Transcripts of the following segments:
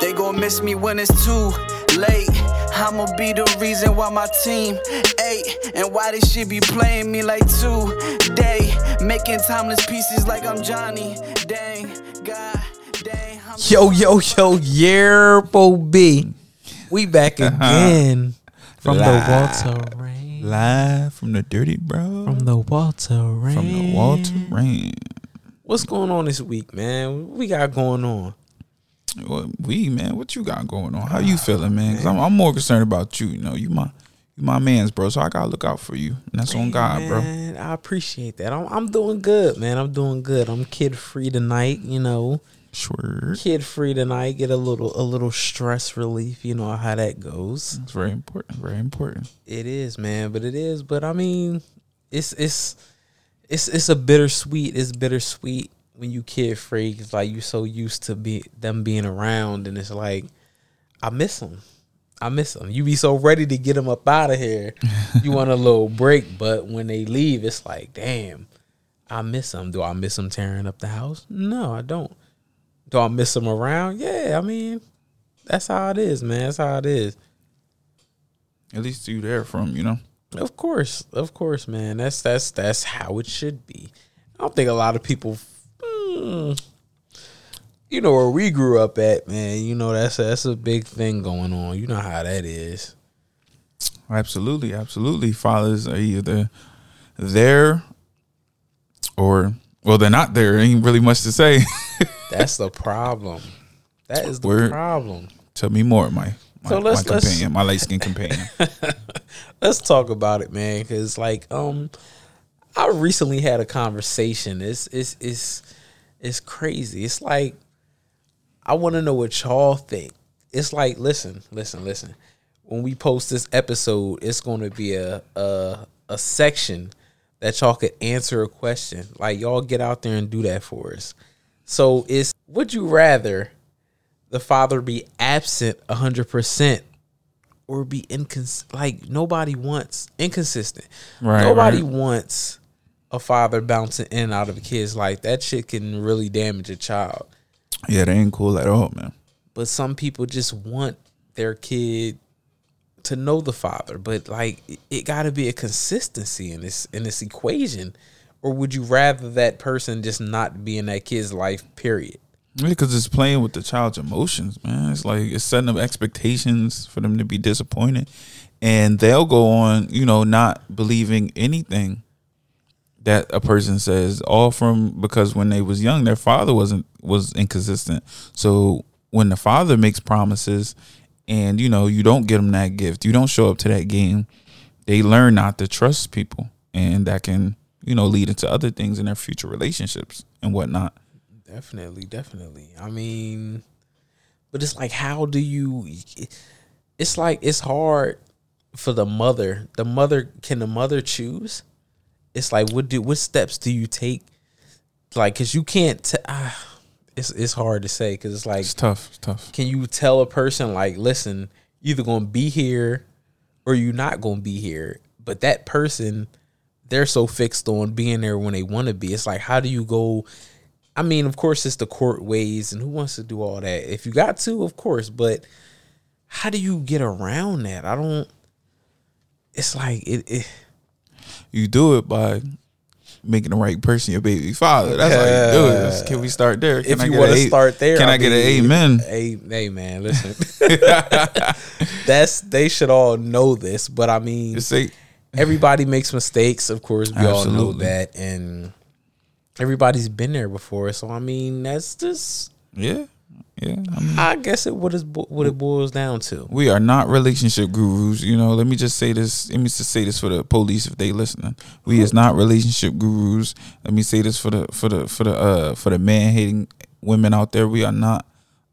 They gon' miss me when it's too late. I'ma be the reason why my team ate. And why they shit be playing me like today. Making timeless pieces like I'm Johnny. Dang, God, dang. I'm Yo, yo, yo, Yerbo B. We back uh-huh. again from the Live. Walter Rand. Live from the dirty bro. From the Walter Rand. From the Walter Rand. What's going on this week, man? What we got going on? What we man, what you got going on? How ah, you feeling, man? Cause I'm, I'm more concerned about you. You know, you my you my man's bro. So I gotta look out for you. And that's on God, bro. Man, I appreciate that. I'm, I'm doing good, man. I'm doing good. I'm kid free tonight, you know. Sure. Kid free tonight. Get a little a little stress relief. You know how that goes. It's very important. Very important. It is, man, but it is. But I mean, it's it's it's it's a bittersweet. It's bittersweet when you kid free. It's like you so used to be them being around, and it's like I miss them. I miss them. You be so ready to get them up out of here. you want a little break, but when they leave, it's like, damn, I miss them. Do I miss them tearing up the house? No, I don't. Do I miss them around? Yeah, I mean, that's how it is, man. That's how it is. At least you there from, you know. Of course, of course, man. That's that's that's how it should be. I don't think a lot of people, hmm, you know, where we grew up at, man. You know, that's a, that's a big thing going on. You know how that is. Absolutely, absolutely. Fathers are either there or well, they're not there. Ain't really much to say. That's the problem. That is the Word. problem. Tell me more, my my, So let's- my let's- companion, my light skin companion. Let's talk about it, man. Because like, um, I recently had a conversation. It's it's it's it's crazy. It's like I want to know what y'all think. It's like, listen, listen, listen. When we post this episode, it's going to be a a a section that y'all could answer a question. Like y'all get out there and do that for us. So it's would you rather the father be absent hundred percent or be incons like nobody wants inconsistent. Right, Nobody right. wants a father bouncing in and out of a kid's life. That shit can really damage a child. yeah, they ain't cool at all, man. But some people just want their kid to know the father. But like it, it gotta be a consistency in this in this equation. Or would you rather that person just not be in that kid's life, period? Because it's playing with the child's emotions, man. It's like it's setting up expectations for them to be disappointed, and they'll go on, you know, not believing anything that a person says, all from because when they was young, their father wasn't was inconsistent. So when the father makes promises, and you know, you don't get them that gift, you don't show up to that game, they learn not to trust people, and that can, you know, lead into other things in their future relationships and whatnot. Definitely, definitely. I mean, but it's like, how do you? It's like it's hard for the mother. The mother can the mother choose? It's like, what do what steps do you take? Like, cause you can't. T- ah, it's it's hard to say because it's like, It's tough. It's tough. can you tell a person like, listen, either gonna be here or you're not gonna be here? But that person, they're so fixed on being there when they want to be. It's like, how do you go? I mean, of course, it's the court ways, and who wants to do all that? If you got to, of course, but how do you get around that? I don't. It's like it. it You do it by making the right person your baby father. That's how you do it. Can we start there? Can if I you want to start there, Can I, get an amen? Hey, man, listen. That's they should all know this, but I mean, say everybody makes mistakes. Of course, we all know Absolutely. that, and everybody's been there before. So I mean, that's just. yeah, yeah. I mean, I guess it what is what it boils down to. we are not relationship gurus. You know, let me just say this. Let me just say this for the police if they listening. We is not relationship gurus. Let me say this for the for the for the uh for the man hating women out there. We are not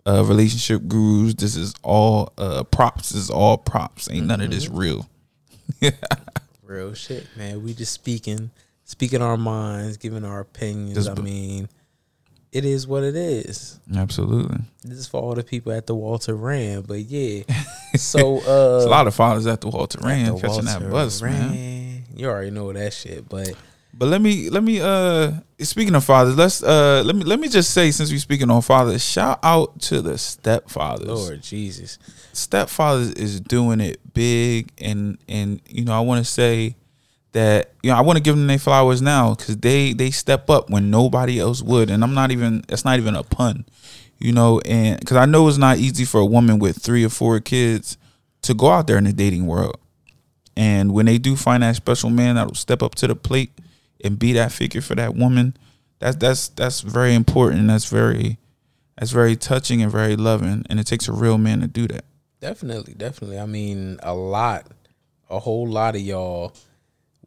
uh relationship gurus. This is all uh props. This is all props. Ain't none of this real. Real shit, man. We just speaking, speaking our minds, giving our opinions. Just I mean, it is what it is. Absolutely. This is for all the people at the Walter Rand, but yeah. So uh, a lot of fathers at the Walter Rand the catching that Walter bus, man. You already know that shit, but But let me let me uh speaking of fathers, let's uh let me let me just say since we're speaking on fathers, shout out to the stepfathers. Lord Jesus. Stepfathers is doing it big and and you know I want to say that you know I want to give them their flowers now because they they step up when nobody else would, and I'm not even that's not even a pun, you know, and because I know it's not easy for a woman with three or four kids to go out there in the dating world, and when they do find that special man that'll step up to the plate and be that figure for that woman, that's that's that's very important. That's very that's very touching and very loving, and it takes a real man to do that. Definitely, definitely. I mean, a lot, a whole lot of y'all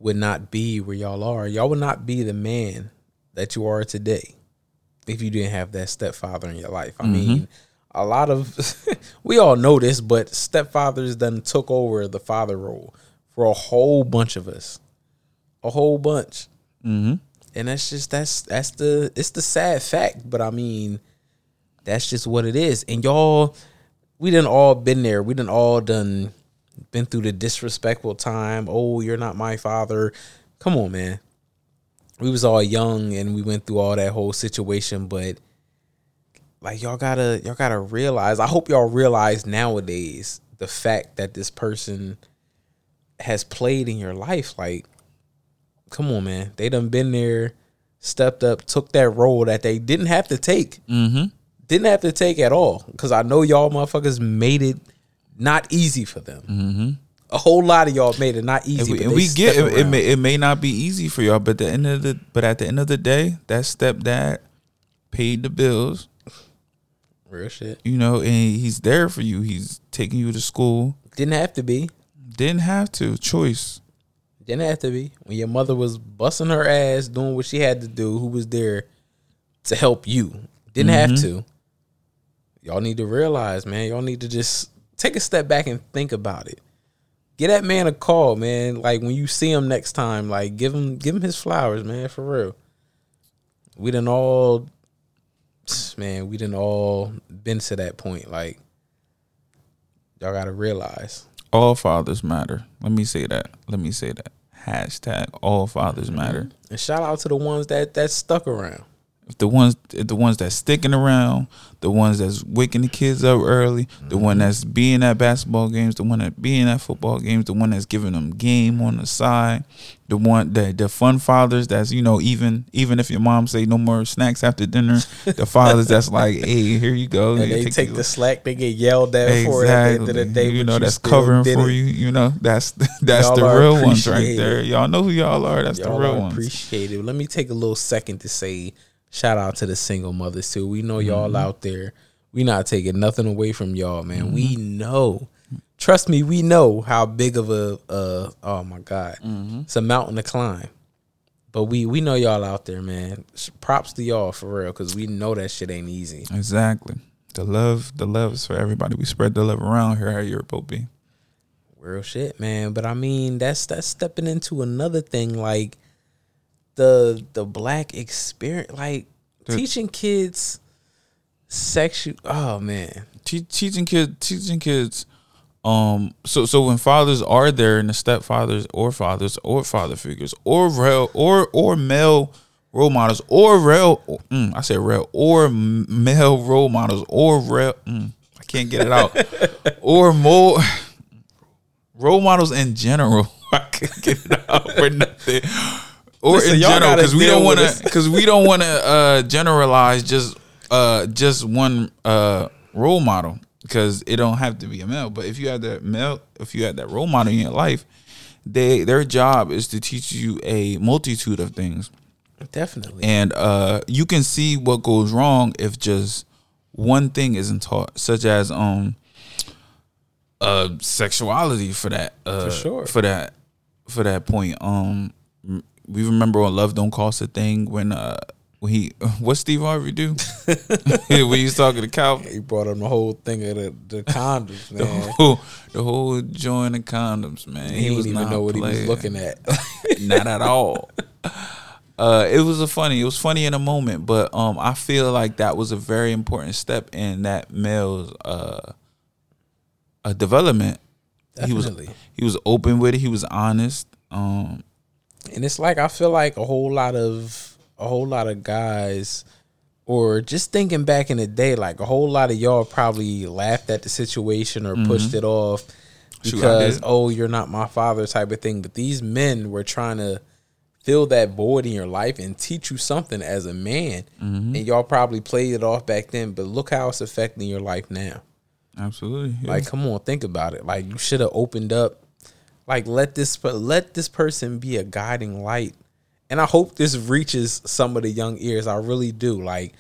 would not be where y'all are. Y'all would not be the man that you are today if you didn't have that stepfather in your life. I mean, a lot of we all know this, but stepfathers then took over the father role for a whole bunch of us, a whole bunch, Mm-hmm. and that's just that's that's the it's the sad fact. But I mean, that's just what it is. And y'all, we done all been there. We done all done been through the disrespectful time. Oh, you're not my father. Come on, man. We was all young and we went through all that whole situation, but like y'all gotta y'all gotta realize. I hope y'all realize nowadays the fact that this person has played in your life. Like, come on, man. They done been there, stepped up, took that role that they didn't have to take Mm-hmm. didn't have to take at all because I know y'all motherfuckers made it not easy for them. Mm-hmm. A whole lot of y'all made it not easy. And we, and we get it, it may it may not be easy for y'all, but the end of the but at the end of the day, that stepdad paid the bills, real shit. you know, and he's there for you. He's taking you to school. Didn't have to be. Didn't have to choice. Didn't have to be. When your mother was busting her ass, doing what she had to do, who was there to help you? Didn't have to. Y'all need to realize, man. Y'all need to just take a step back and think about it. Get that man a call, man. Like when you see him next time, like give him give him his flowers, man, for real. We done all man, we done all been to that point. Like y'all gotta realize. All fathers matter. Let me say that. Let me say that. Hashtag all fathers mm-hmm. matter. And shout out to the ones that that stuck around. The ones the ones that's sticking around, the ones that's waking the kids up early, the one mm-hmm. that's being at basketball games, the one that being at football games, the one that's giving them game on the side, the one that the fun fathers that's you know even even if your mom say no more snacks after dinner, the fathers that's like hey here you go, And You they take you- the slack, they get yelled at for it at the end of the day. you know that's still covering for it. you. You know that's that's Y'all the real ones right there. Y'all know who y'all are. That's Y'all the real ones. it Let me take a little second to say shout out to the single mothers too. We know y'all Mm-hmm. out there. We not taking nothing away from y'all, man. We Mm-hmm. know. Trust me, we know how big of a uh oh my god. Mm-hmm. It's a mountain to climb. But we we know y'all out there, man. Props to y'all for real, cause we know that shit ain't easy. Exactly. The love, the love is for everybody. We spread the love around here at Europe OP. Real shit, man. But I mean, that's that's stepping into another thing, like the the black experience, like teaching kids sexual. Oh man, Te- teaching kids, teaching kids. Um. So so when fathers are there, and the stepfathers or fathers or father figures or real or or male role models or real, mm, I said real or male role models or real. Mm, I can't get it out. or more role models in general. I can't get it out for nothing. Or Listen, in general, because we don't want to, because we don't want to uh, generalize just uh, just one uh, role model because it don't have to be a male. But if you have that male, if you have that role model in your life, they their job is to teach you a multitude of things definitely. and uh you can see what goes wrong if just one thing isn't taught such as um uh sexuality for that uh For sure. for that for that point um we remember on love don't cost a thing when uh when he what steve harvey do when he's talking to cal he brought on the whole thing of the, the condoms, the man. whole, the whole joint of condoms man he, was didn't even know what he was looking at. not at all. Uh, it was a funny. It was funny in a moment, but um, I feel like that was a very important step in that male's uh, uh development. He was Definitely. he was open with it. He was honest. Um, and it's like I feel like a whole lot of a whole lot of guys or just thinking back in the day, like a whole lot of y'all probably laughed at the situation or pushed it off because did. oh, you're not my father type of thing. But these men were trying to fill that void in your life and teach you something as a man. Mm-hmm. And y'all probably played it off back then, but look how it's affecting your life now. Absolutely. yeah. Like, come on, think about it. Like, you should have opened up. Like, let this let this person be a guiding light. And I hope this reaches some of the young ears. I really do. Like,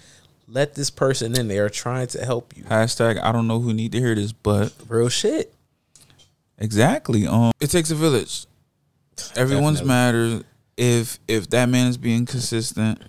let this person in there trying to help you. Hashtag I don't know who need to hear this, but Real shit. Exactly. Um, it takes a village. Everyone's matters. If if that man is being consistent,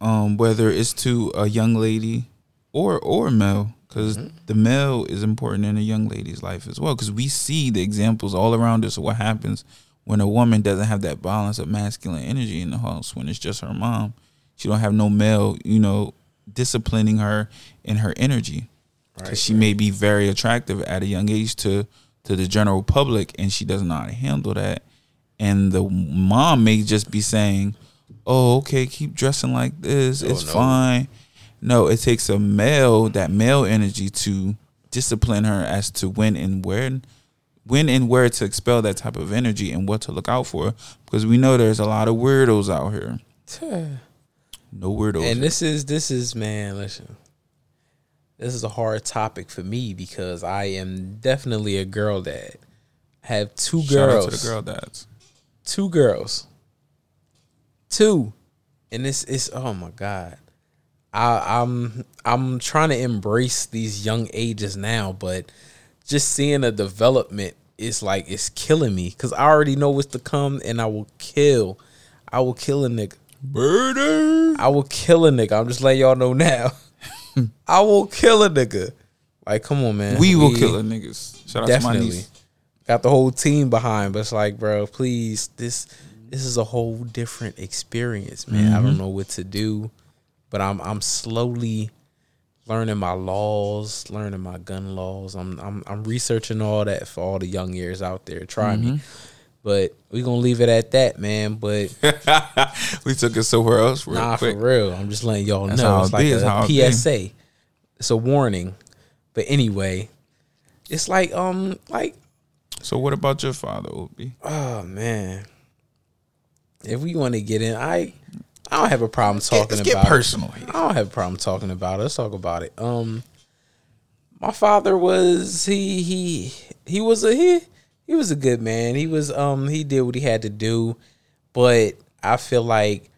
um, whether it's to a young lady or or male, because mm-hmm. the male is important in a young lady's life as well. Because we see the examples all around us of what happens when a woman doesn't have that balance of masculine energy in the house. When it's just her mom, she don't have no male, you know, disciplining her in her energy because she may be very attractive at a young age to to the general public and she how to handle that and the mom may just be saying oh okay keep dressing like this oh, it's no. fine no it takes a male that male energy to discipline her as to when and where when and where to expel that type of energy and what to look out for because we know there's a lot of weirdos out here no weirdos And this is this is man, listen. This is a hard topic for me because I am definitely a girl dad. Have two Shout girls. out to the girl dads two girls. Two. And this is oh my God. I, I'm I'm trying to embrace these young ages now, but just seeing a development is like it's killing me because I already know what's to come, and I will kill. I will kill a nigga. Murder. I will kill a nigga. I'm just letting y'all know now. I will kill a nigga. Like, come on, man. We will kill a niggas. Shout out to my Definitely. niece. Got the whole team behind, but it's like, bro, please, this this is a whole different experience, man. I Mm-hmm. don't know what to do, but I'm I'm slowly learning my laws, learning my gun laws. I'm I'm I'm researching all that for all the young ears out there. Try me. Mm-hmm. But we gonna leave it at that, man. But we took it somewhere else real nah, quick. for real. I'm just letting y'all That's know. It's it like how a it be. PSA. It's a warning. But anyway, it's like um like So what about your father, Obi? Oh man. If we want to get in, I I don't have a problem talking let's about get personal it. here. I don't have a problem talking about it. Let's talk about it. Um my father was he he he was a he he was a good man. He was um he did what he had to do, but I feel like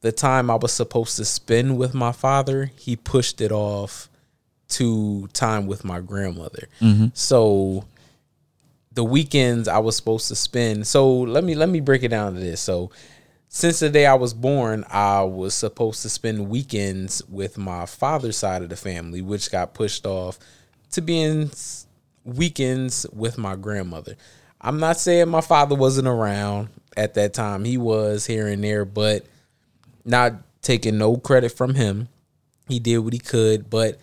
the time I was supposed to spend with my father, he pushed it off to time with my grandmother. So the weekends I was supposed to spend. So let me let me break it down to this. So since the day I was born, I was supposed to spend weekends with my father's side of the family, which got pushed off to being weekends with my grandmother. I'm not saying my father wasn't around at that time. He was here and there, but not taking no credit from him. He did what he could, but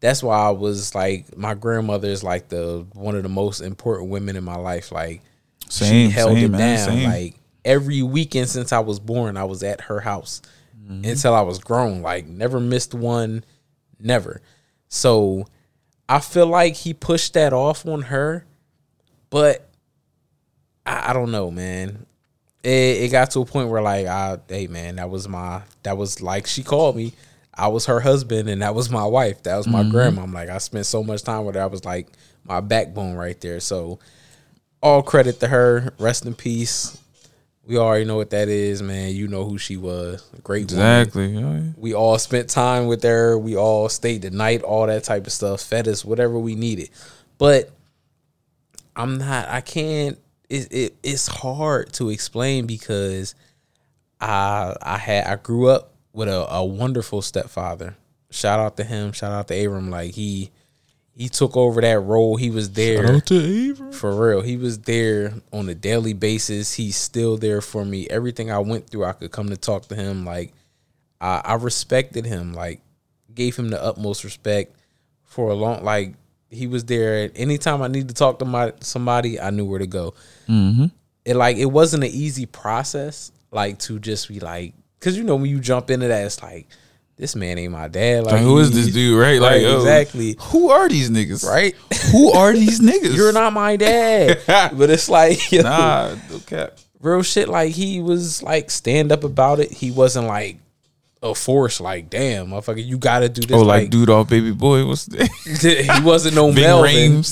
that's why I was like my grandmother is like the one of the most important women in my life. Like Same, she held same, it man, down. same. Like every weekend since I was born, I was at her house Mm-hmm. until I was grown. Like never missed one, never. So I feel like he pushed that off on her, but I, I don't know, man. It, it got to a point where like, I, hey man, that was my, that was like she called me. I was her husband and that was my wife. That was my grandma. I'm like, I spent so much time with her. I was like my backbone right there. So all credit to her. Rest in peace. We already know what that is, man. You know who she was. Great woman. Exactly. Yeah, yeah. We all spent time with her. We all stayed the night, all that type of stuff, fed us whatever we needed. But I'm not. I can't. It, it it's hard to explain because I I had I grew up with a, a wonderful stepfather. Shout out to him. Shout out to Abram. Like he he took over that role. He was there. For real, he was there on a daily basis. He's still there for me. Everything I went through, I could come to talk to him. Like I, I respected him. Like gave him the utmost respect for a long. Like he was there. Anytime I needed to talk to my somebody, I knew where to go. Mm-hmm. It like it wasn't an easy process. like to just be like, because you know when you jump into that, it's like this man ain't my dad. Like, Like, who is this dude? Right? Right, Like, yo, exactly. Who are these niggas? Right? Who are these niggas? You're not my dad. but it's like, know, Nah, no cap. real shit. Like he was like stand up about it. He wasn't like a force. Like damn, motherfucker, you got to do this. Oh, like, like, dude off baby boy. What's that? he wasn't no Melvin.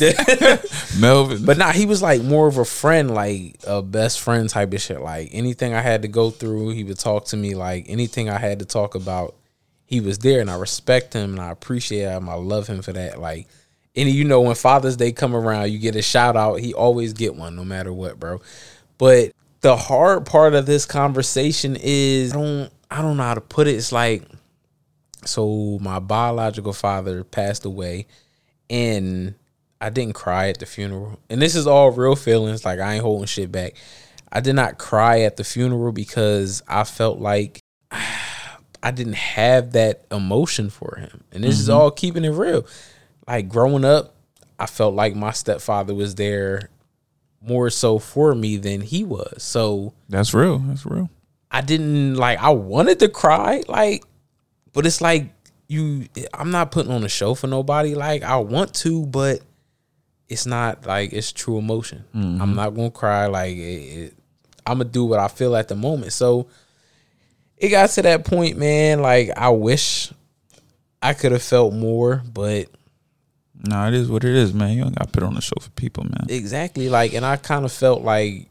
Melvin. But nah, he was like more of a friend, like a best friend type of shit. Like anything I had to go through, he would talk to me. Like anything I had to talk about, he was there, and I respect him and I appreciate him. I love him for that. Like, and you know, when Father's Day come around, you get a shout out. He always get one, no matter what, bro. But the hard part of this conversation is I don't I don't know how to put it. It's like so my biological father passed away and I didn't cry at the funeral. And this is all real feelings, like I ain't holding shit back. I did not cry at the funeral because I felt like I didn't have that emotion for him. And this is mm-hmm. all keeping it real. Like growing up, I felt like my stepfather was there more so for me than he was. So That's real. That's real. I didn't like I wanted to cry, like, but it's like you I'm not putting on a show for nobody. Like I want to, but it's not like it's true emotion. I'm mm-hmm. not gonna cry. Like it, it, I'm gonna do what I feel at the moment. So it got to that point, man. Like I wish I could have felt more, but Nah, it is what it is, man. You don't got to put on a show for people, man. exactly like and i kind of felt like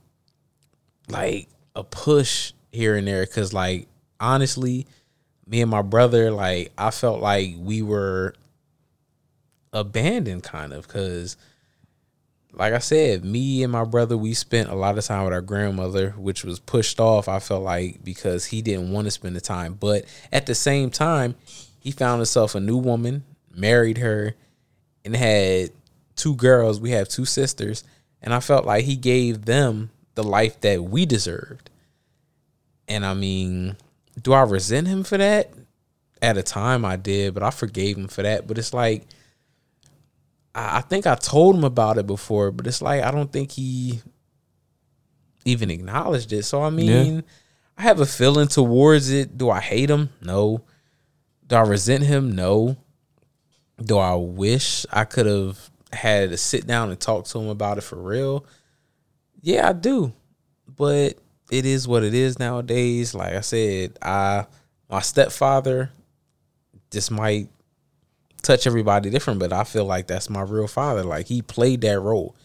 like a push here and there because like honestly me and my brother like i felt like we were abandoned kind of because like i said me and my brother we spent a lot of time with our grandmother which was pushed off i felt like because he didn't want to spend the time but at the same time he found himself a new woman married her and had two girls. We have two sisters, and I felt like he gave them the life that we deserved. And I mean, do I resent him for that? At a time, I did, but I forgave him for that. But it's like, I think I told him about it before, but it's like I don't think he even acknowledged it. So I mean, I have a feeling towards it. Do I hate him? No. Do I resent him? No do I wish I could have had to sit down and talk to him about it for real? Yeah, I do. But it is what it is nowadays. Like I said, I my stepfather just might touch everybody different, but I feel like that's my real father. Like he played that role.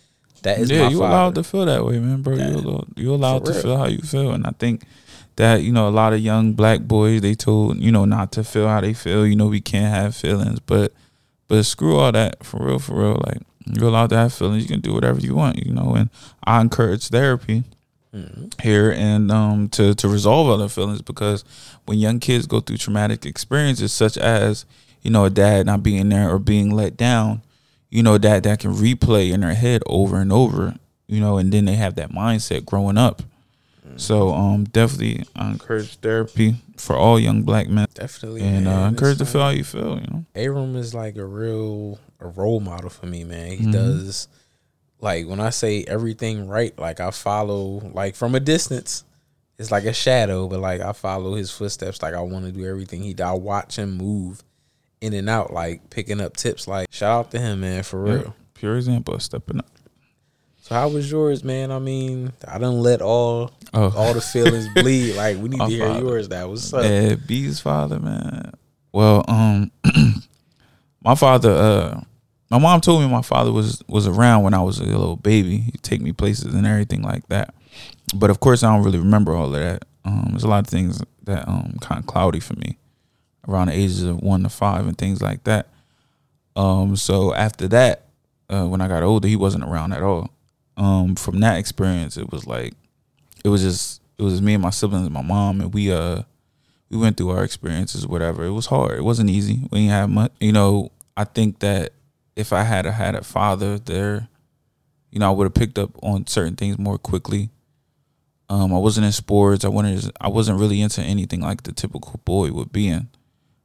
That is yeah, you father. allowed to feel that way, man, bro. You allowed, you allowed to real. feel how you feel, and I think that you know a lot of young black boys they told you know not to feel how they feel. You know we can't have feelings, but but screw all that for real, for real. Like you're allowed to have feelings. You can do whatever you want, you know. And I encourage therapy here and um to to resolve other feelings because when young kids go through traumatic experiences such as you know a dad not being there or being let down you know that that can replay in their head over and over you know and then they have that mindset growing up so um definitely i encourage therapy for all young black men Definitely. and man. uh, encourage to feel how you feel you know Abram is like a real a role model for me, man. He Mhm. does like when I say everything right, like I follow like from a distance. It's like a shadow, but like I follow his footsteps. Like I want to do everything he. I watch him move in and out, like picking up tips. Like shout out to him, man, for real. Yeah. pure example of stepping up So how was yours, man? I mean, I don't let all oh all the feelings bleed. Like we need to hear father. yours. That was up? Yeah, B's father, man. Well, um, my father, uh, my mom told me my father was was around when I was a little baby. He'd take me places and everything like that. But of course, I don't really remember all of that. Um, there's a lot of things that um kind of cloudy for me around the ages of one to five and things like that. Um, so after that, uh, when I got older, he wasn't around at all. Um, from that experience, it was like, it was just, it was just me and my siblings and my mom, and we uh we went through our experiences, whatever. It was hard. It wasn't easy. We didn't have much. You know, I think that if I had a, had a father there, you know, I would have picked up on certain things more quickly. Um, I wasn't in sports. I wasn't. I wasn't really into anything like the typical boy would be in.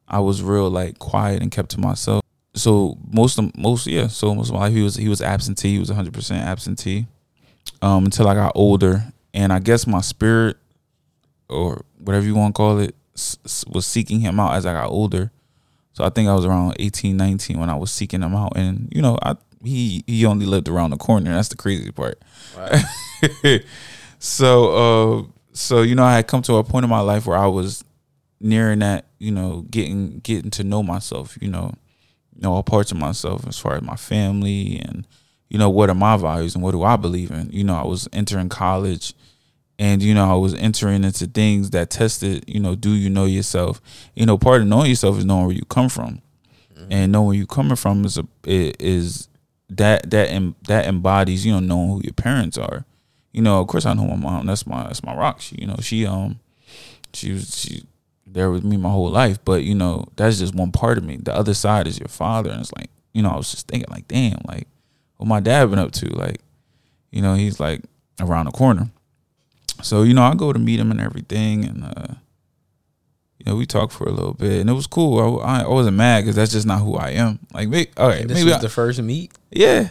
I was real like quiet and kept to myself. So most of most yeah. So most of my life he was he was absentee. He was 100 percent absentee. Um, until I got older, and I guess my spirit or whatever you want to call it s- s- was seeking him out as I got older. So I think I was around 18, 19 when I was seeking him out, and you know, I he he only lived around the corner. That's the crazy part. so uh, so you know, I had come to a point in my life where I was nearing that, you know, getting getting to know myself. You know, know all parts of myself as far as my family and you know what are my values and what do I believe in. You know, I was entering college and you know I was entering into things that tested, you know, do you know yourself? You know, part of knowing yourself is knowing where you come from. And knowing where you coming from is a is that that em, that embodies, you know, knowing who your parents are. You know, of course I know my mom. That's my that's my rock. She, you know, she um she was she there with me my whole life. But you know, that's just one part of me. The other side is your father, and it's like you know, I was just thinking like, damn, like what my dad been up to. Like, you know, he's like around the corner. So you know, I go to meet him and everything, and uh, you know, we talked for a little bit, and it was cool. I, I wasn't mad because that's just not who I am. Like, maybe, all right, And this maybe was I- the first meet. yeah,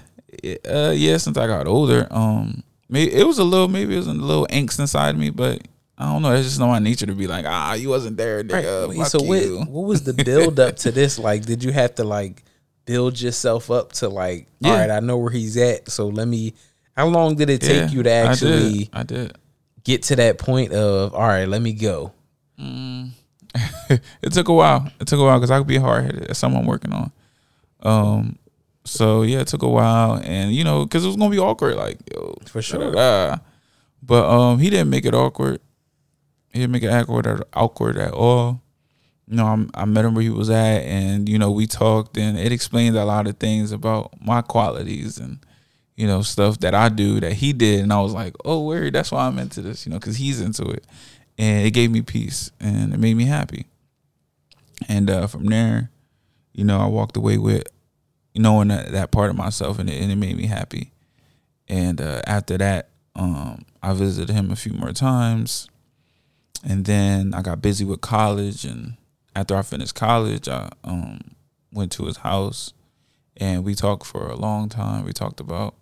uh, yeah. Since I got older, um, maybe it was a little, maybe it was a little angst inside me, but I don't know. It's just not my nature to be like, ah, you wasn't there, nigga. Fuck so you. what, what was the build up to this? Like, did you have to like build yourself up to like, all Yeah. right, I know where he's at, so let me. How long did it take Yeah, you to I did. actually I did. get to that point of, all right, let me go? it took a while. It took a while because I could be hard headed. That's something I'm working on. Um, so yeah, it took a while, and you know, because it was gonna be awkward, like yo, For sure. da-da-da. But um, he didn't make it awkward. Didn't make it awkward at, awkward at all. You know, I'm, I met him where he was at, and you know, we talked, and it explained a lot of things about my qualities and you know stuff that I do that he did, and I was like, oh, weird. That's why I'm into this, you know, because he's into it, and it gave me peace and it made me happy. And uh, from there, you know, I walked away with knowing that, that part of myself, and it, and it made me happy. And uh, after that, um, I visited him a few more times, and then I got busy with college. And after I finished college, I um, went to his house, and we talked for a long time. We talked about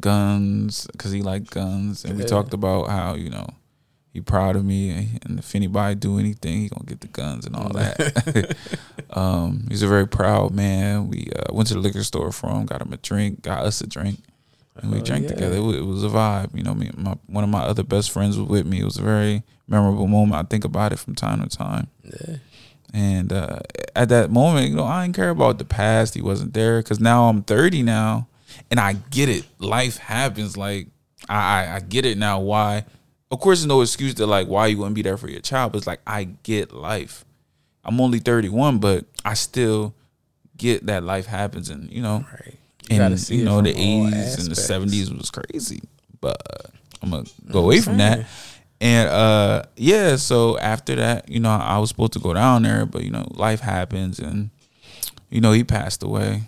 guns because he liked guns, and we Yeah. talked about how you know he proud of me, and if anybody do anything, he gonna get the guns and all that. um, he's a very proud man. We uh, went to the liquor store for him, got him a drink, got us a drink, and we Oh, drank yeah. together. It was, it was a vibe. You know, me, my one of my other best friends was with me. It was a very memorable moment. I think about it from time to time. Yeah. And uh, at that moment, you know, I didn't care about the past. He wasn't there because now I'm 30 now, and I get it. Life happens. Like I, I, I get it now. Why? Of course, there's no excuse to like why you wouldn't be there for your child. But it's like I get life. I'm only 31, but I still get that life happens, and you know, Right. You and you know the 80s and the 70s was crazy. But uh, I'm gonna go away from that. And uh yeah, so after that, you know, I was supposed to go down there, but you know, life happens and you know, he passed away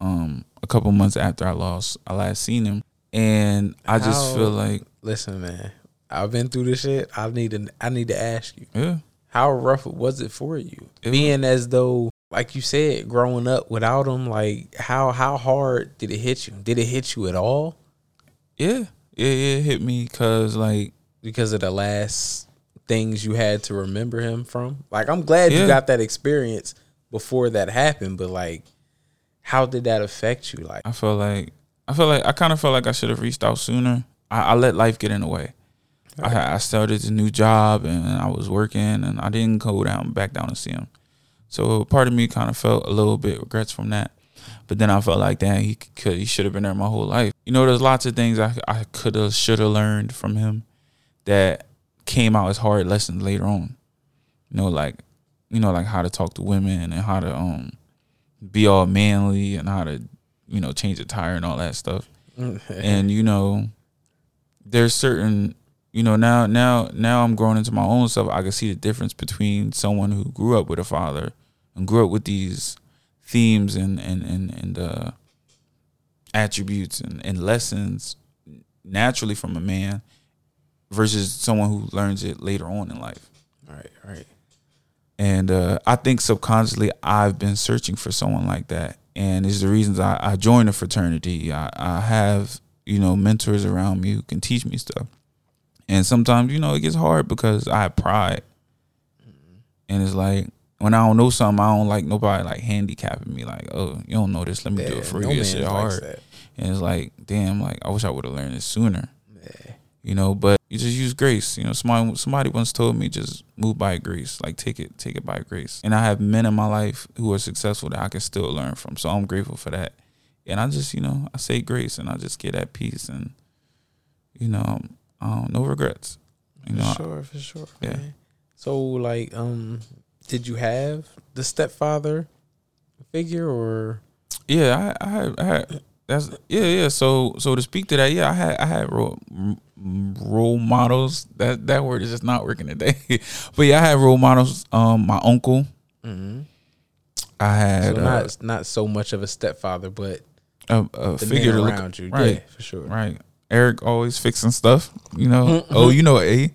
um a couple months after I lost I last seen him. And I just How- feel like Listen, man, I've been through this shit. I need to. I need to ask you, yeah, how rough was it for you? It Being as though, like you said, growing up without him, like how how hard did it hit you? Did it hit you at all yeah, yeah, yeah, it hit me cuz like because of the last things you had to remember him from? Like, I'm glad you got that experience before that happened, but like, how did that affect you? Like, I felt like I felt like I kind of felt like I should have reached out sooner. I, I let life get in the way. I, I started a new job and I was working and I didn't go down back down to see him. So part of me kind of felt a little bit regrets from that. But then I felt like, damn, he could, he should have been there my whole life. You know, there's lots of things I, I could have, should have learned from him that came out as hard lessons later on. You know, like, you know, like how to talk to women and how to um be all manly and how to, you know, change a tire and all that stuff. and you know, there's certain, you know, now now now I'm growing into my own self. I can see the difference between someone who grew up with a father and grew up with these themes and and and and uh, attributes and, and lessons naturally from a man versus someone who learns it later on in life. right, right. And uh, I think subconsciously I've been searching for someone like that. And it's the reasons I, I joined a fraternity. I, I have, you know, mentors around me who can teach me stuff. And sometimes, you know, it gets hard because I have pride. And it's like when I don't know something, I don't like nobody like handicapping me. Like, oh, you don't know this, let me do it for no you. Man shit hard. that. And it's like, damn, like I wish I would have learned this sooner. Yeah. You know, but you just use grace. You know, somebody somebody once told me just move by grace. Like take it, take it by grace. And I have men in my life who are successful that I can still learn from. So I'm grateful for that. And I just, you know, I say grace and I just get that peace and you know, um, no regrets. You know, for sure, for sure. yeah. man. So like, um, did you have the stepfather figure or Yeah, I, I had, I had that's yeah, yeah. So, so to speak to that, yeah, I had, I had role, role models. That that word is just not working today. but yeah, I had role models. Um, my uncle. I had so uh, not not so much of a stepfather, but a, a figure to look around you, right, yeah, for sure. right. Eric always fixing stuff. You know. Oh, you know A.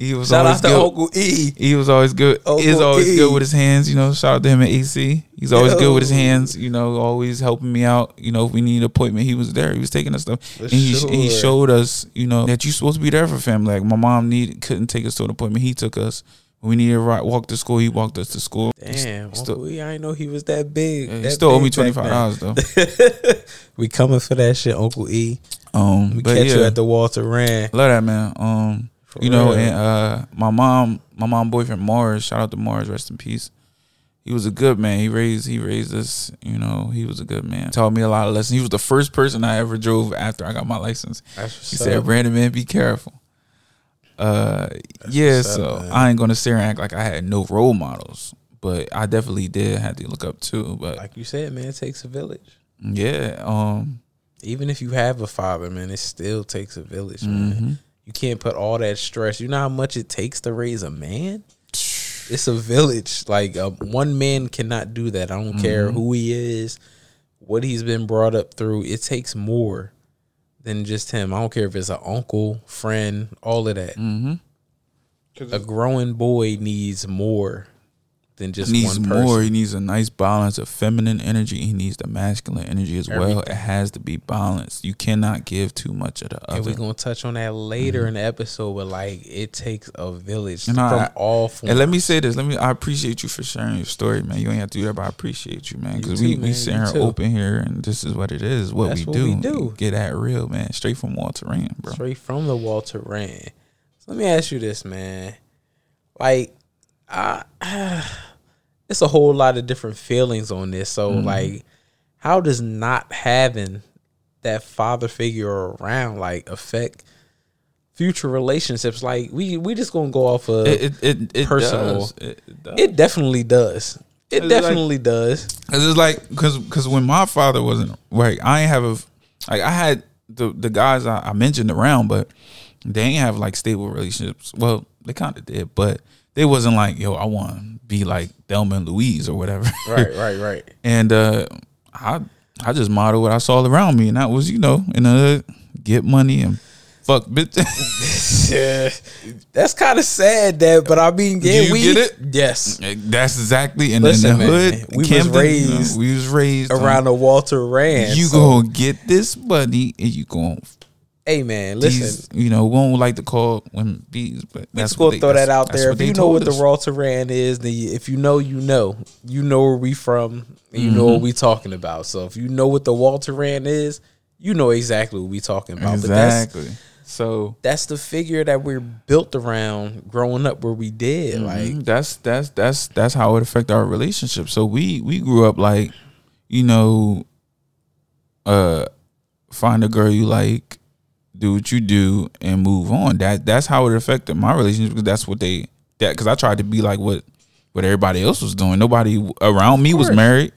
He was Shout always out to good. Uncle E. He was always good. He's Uncle always E. good with his hands. You know, shout out to him at AC. He's always good with his hands. You know, always helping me out. You know, if we need an appointment, he was there. He was taking us stuff, and he and he showed us, you know, that you're supposed to be there for family. Like my mom needed couldn't take us to an appointment. He took us. When we needed to ride, walk to school, he walked us to school. Damn, He still, Uncle E, I didn't know he was that big. he that still owe me twenty five twenty back five then. dollars though. we coming for that shit, Uncle E. Um, We catch yeah, you at the Walter Rand. love that man. Um, For you know, real. and uh, my mom, my mom boyfriend Mars, shout out to Mars, rest in peace. He was a good man. He raised, he raised us. You know, he was a good man. Taught me a lot of lessons. He was the first person I ever drove after I got my license. That's He said, up. "Brandon, man, be careful." Uh, yeah. what's up, So. I ain't gonna sit here and act like I had no role models, but I definitely did have to look up too. But like you said, man, it takes a village. yeah, um, Even if you have a father, man, it still takes a village, Mm-hmm. man. You can't put all that stress. You know how much it takes to raise a man? It's a village. Like uh, one man cannot do that. I don't Mm-hmm. care who he is, what he's been brought up through. It takes more than just him. I don't care if it's an uncle, friend, all of that. Mm-hmm. A growing boy needs more than just needs one person. more. He needs a nice balance of feminine energy. He needs the masculine energy as well. It has to be balanced. You cannot give too much of the And we're gonna touch on that later in the episode, but like it takes a village And from I- all forms. and let me say this. Let me. I appreciate you for sharing your story, man. You ain't have to do that, but I appreciate you, man. Because we too, we man. sitting here open here, and this is what it is. What, we, what do. we do. Get that real, man. Straight from Walter Rand, bro. straight from the Walter Rand. So let me ask you this, man. Like, I, it's a whole lot of different feelings on this. So, Mm-hmm. like, how does not having that father figure around like affect future relationships? Like, we we just gonna go off of It it it, it Personal. does. It, does. it. Definitely does. It It's like- definitely does. Cause it's like, cause, cause when my father wasn't right, I ain't have a, like I had the the guys I, I mentioned around, but they ain't have like stable relationships. Well, they kind of did, but they wasn't like, yo, I want to be like Thelma and Louise or whatever. Right, right, right. and uh, I I just modeled what I saw around me, and that was you know in the hood, get money and fuck bitch. Yeah, that's kind of sad. That, but I mean, yeah, you we get it? Yes, That's exactly in, Listen, in the man, hood. we was Camden, you know, raised we was raised on- around the Walter Rand. You so- gonna get this money, and you gonna Hey man, listen. these, you know, one would like to call when bees, but we that's just gonna throw that out there. If you know what told the us. Walter Rand is, then you, if you know, you know. You know where we from. And you know Mm-hmm. what we talking about. So if you know what the Walter Rand is, you know exactly what we talking about. But that's exactly. So that's the figure that we're built around growing up where we did. Like Mhm. that's that's that's that's how it affect our relationship. So we we grew up like, you know, uh, find a girl you like, do what you do, and move on. That that's how it affected my relationship because that's what they that because I tried to be like what what everybody else was doing. Nobody around me was married.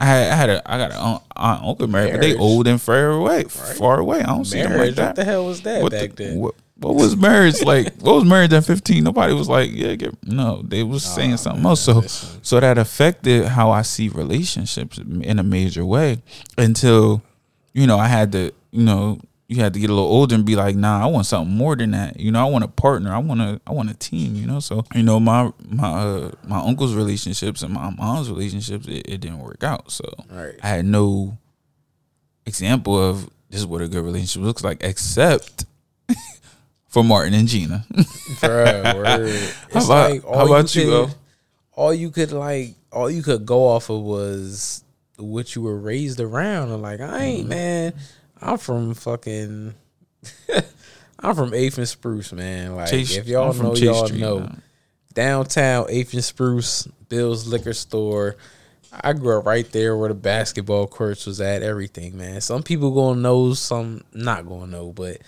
I had I had a I got an aunt, aunt uncle married, but they old and far away, far away. I don't see them like that what the hell was that what back the- then? What, what was marriage like? What was marriage at fifteen? Nobody was like, yeah, get no. They was saying something else. So, listen. so that affected how I see relationships in a major way. Until, you know, I had to, you know, you had to get a little older and be like, nah, I want something more than that. You know, I want a partner. I want a, I want a team. You know, so you know, my my uh, my uncle's relationships and my mom's relationships, it, it didn't work out. So Right. I had no example of this is what a good relationship looks like, except for Martin and Gina. Bruh, word. It's about- like how about you, could, all you could like all you could go off of was what you were raised around and like I Mm-hmm. ain't man. I'm from fucking I'm from Eighth and Spruce, man. Like Chase- if y'all know, y'all Street, know. man. Downtown Eighth and Spruce, Bill's liquor store. I grew up right there where the basketball courts was at, everything, man. Some people gonna know, some not gonna know, but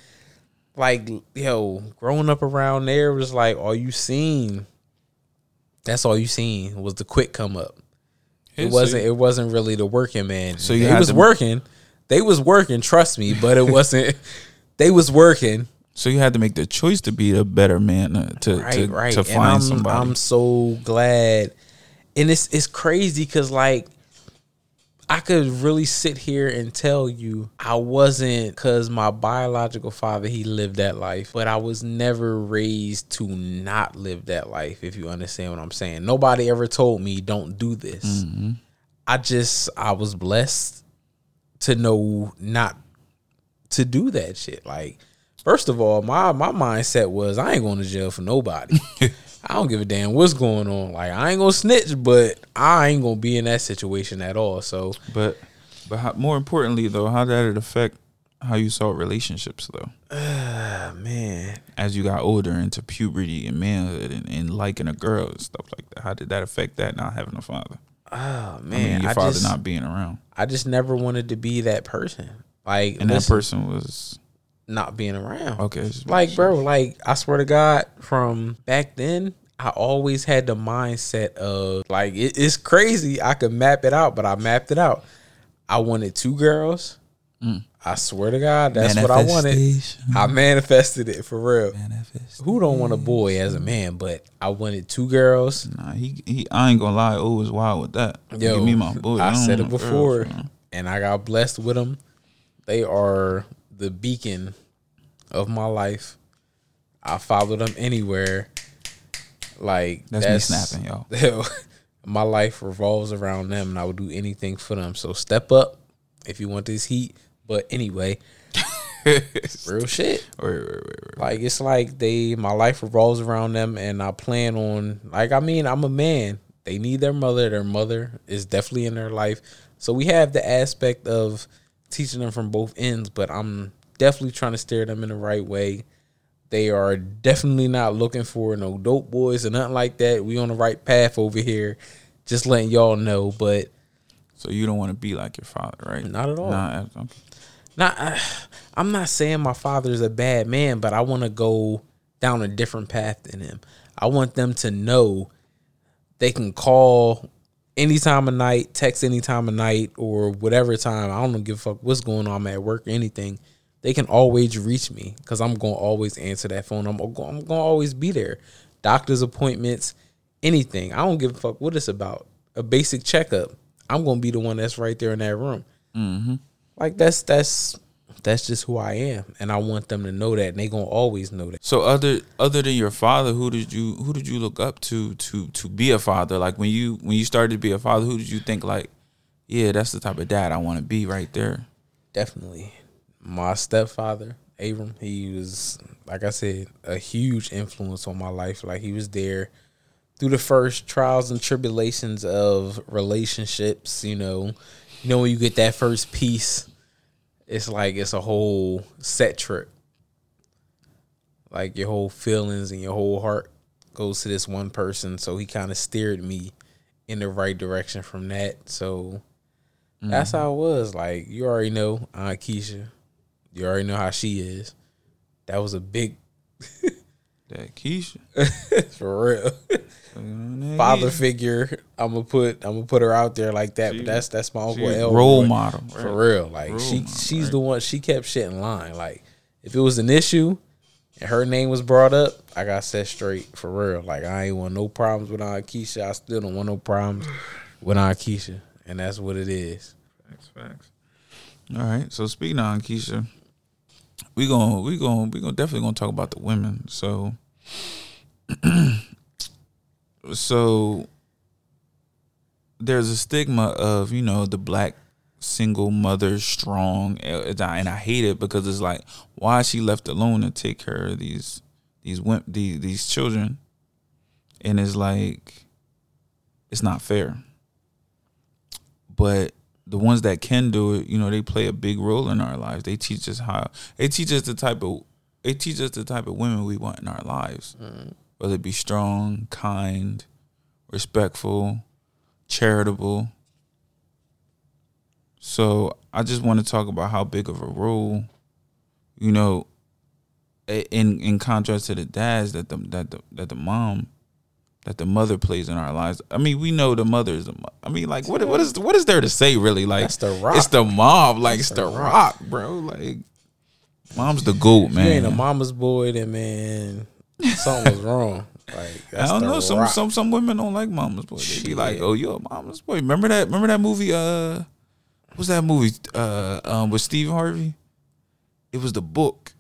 like yo, growing up around there was like all you seen. That's all you seen was the quick come up. It wasn't. it wasn't really the working man. So you had was to- working. They was working. Trust me, but it wasn't. they was working. So you had to make the choice to be a better man uh, to Right, to, right. to find I'm, somebody. I'm so glad, and it's it's crazy because like I could really sit here and tell you I wasn't because my biological father he lived that life, but I was never raised to not live that life. If you understand what I'm saying, nobody ever told me don't do this. Mm-hmm. I just I was blessed to know not to do that shit. Like, first of all, my my mindset was I ain't going to jail for nobody. I don't give a damn what's going on. Like, I ain't gonna snitch, but I ain't gonna be in that situation at all. So, but but how, more importantly though, how did it affect how you saw relationships though? ah, man, As you got older into puberty and manhood and, and liking a girl and stuff like that, how did that affect that not having a father? Oh I man, mean, your I, father just not being around, I just never wanted to be that person. Like, and that person was not being around. okay. Like, bro, like I swear to God, from back then, I always had the mindset of like it, it's crazy. I could map it out, but I mapped it out. I wanted two girls. Mm. I swear to God, that's what I wanted. I manifested it for real. Who don't want a boy as a man? But I wanted two girls. Nah, he, he I ain't gonna lie. Oh, was wild with that. Yo, Give me my boy. I don't said it before, girls, and I got blessed with them. They are the beacon of my life. I follow them anywhere. Like That's me snapping, y'all. yo. my life revolves around them, and I would do anything for them. So step up if you want this heat. But anyway, real shit. Wait, wait, wait, wait. Like it's like they my life revolves around them and I plan on like I mean I'm a man. They need their mother. Their mother is definitely in their life. So we have the aspect of teaching them from both ends, but I'm definitely trying to steer them in the right way. They are definitely not looking for no dope boys or nothing like that. We on the right path over here. Just letting y'all know, but So you don't want to be like your father, right? Not at all. Nah, okay. Not I, I'm not saying my father's a bad man, but I want to go down a different path than him. I want them to know they can call any time of night, text any time of night, or whatever time. I don't give a fuck what's going on I'm at work or anything. They can always reach me because I'm going to always answer that phone. I'm, I'm going to always be there. Doctor's appointments, anything. I don't give a fuck what it's about. A basic checkup. I'm going to be the one that's right there in that room mm-hmm. Like that's that's that's just who I am, and I want them to know that, and they gonna always know that. So other other than your father, who did you who did you look up to to to be a father? Like when you when you started to be a father, who did you think like, yeah, that's the type of dad I want to be right there? Definitely, my stepfather Abram, he was like I said, a huge influence on my life. Like he was there through the first trials and tribulations of relationships. You know, you know when you get that first piece, it's like it's a whole set trip. Like your whole feelings and your whole heart goes to this one person. So he kind of steered me in the right direction from that. So that's mm. how it was. Like you already know Aunt Keisha. You already know how she is. That was a big That Keisha, for real mm-hmm. father figure. I'm gonna put I'm gonna put her out there like that. She- but that's that's my uncle Elroy. role model for real. Like Role she model, she's right. the one. She kept shit in line. Like if it was an issue and her name was brought up, I got set straight for real. Like I ain't want no problems with Aunt Keisha. I still don't want no problems with Aunt Keisha, and that's what it is. Facts, facts. All right. So speaking on Keisha, we gonna we gonna we gonna definitely gonna talk about the women. So, so there's a stigma of you know the black single mother, strong, eh, and I, and I hate it because it's like, why she left alone to take care of these these these these children? And it's like, it's not fair. But the ones that can do it, you know, they play a big role in our lives. They teach us how. They teach us the type of. They teach us the type of women we want in our lives, mm-hmm. whether it be strong, kind, respectful, charitable. So I just want to talk about how big of a role, you know, in in contrast to the dads that the that the that the mom that the mother plays in our lives. I mean, we know the mother is the. mo- I mean, like, what what is what is there to say really? Like, That's the rock. It's the mom. Like, it's the the rock. rock, bro. Like, mom's the goat, man. you ain't a mama's boy, then man, something was wrong. Like I don't know. Some rock. some some women don't like mama's boy. They be like, "Oh, you're a mama's boy." Remember that? Remember that movie? Uh, what's that movie? Uh, um, with Steve Harvey. It was the book.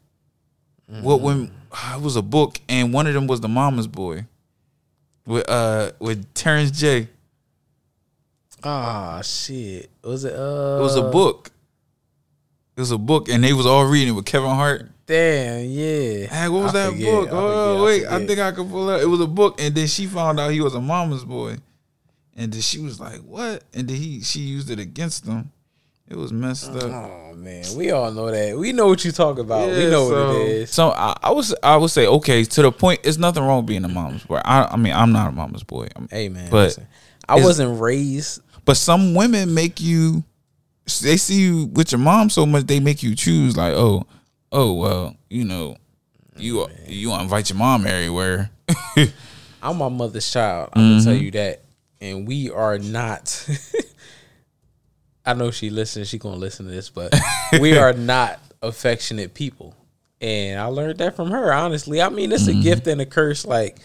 What when it was a book, and one of them was the mama's boy. With uh with Terrence J. Ah shit. Was it? Uh, It was a book. It was a book, and they was all reading it with Kevin Hart. Damn. Yeah. Hey, what was I that forget, book? I Oh forget, wait, I forget. think I could pull up. It was a book, and then she found out he was a mama's boy, and then she was like, "What?" And then he she used it against him. It was messed up. Oh man, we all know that. We know what you talk about. we know so, what it is. So I, I was I would say okay to the point. It's nothing wrong with being a mama's boy. I I mean I'm not a mama's boy. I'm- Hey man, but listen, I wasn't raised. But some women make you. They see you with your mom so much they make you choose like oh oh well you know you you want to invite your mom everywhere. I'm my mother's child. I'm gonna tell Mm-hmm. you that, and we are not. I know she listens. She gonna listen to this, but we are not affectionate people, and I learned that from her. Honestly, I mean, it's a mm-hmm. gift and a curse. Like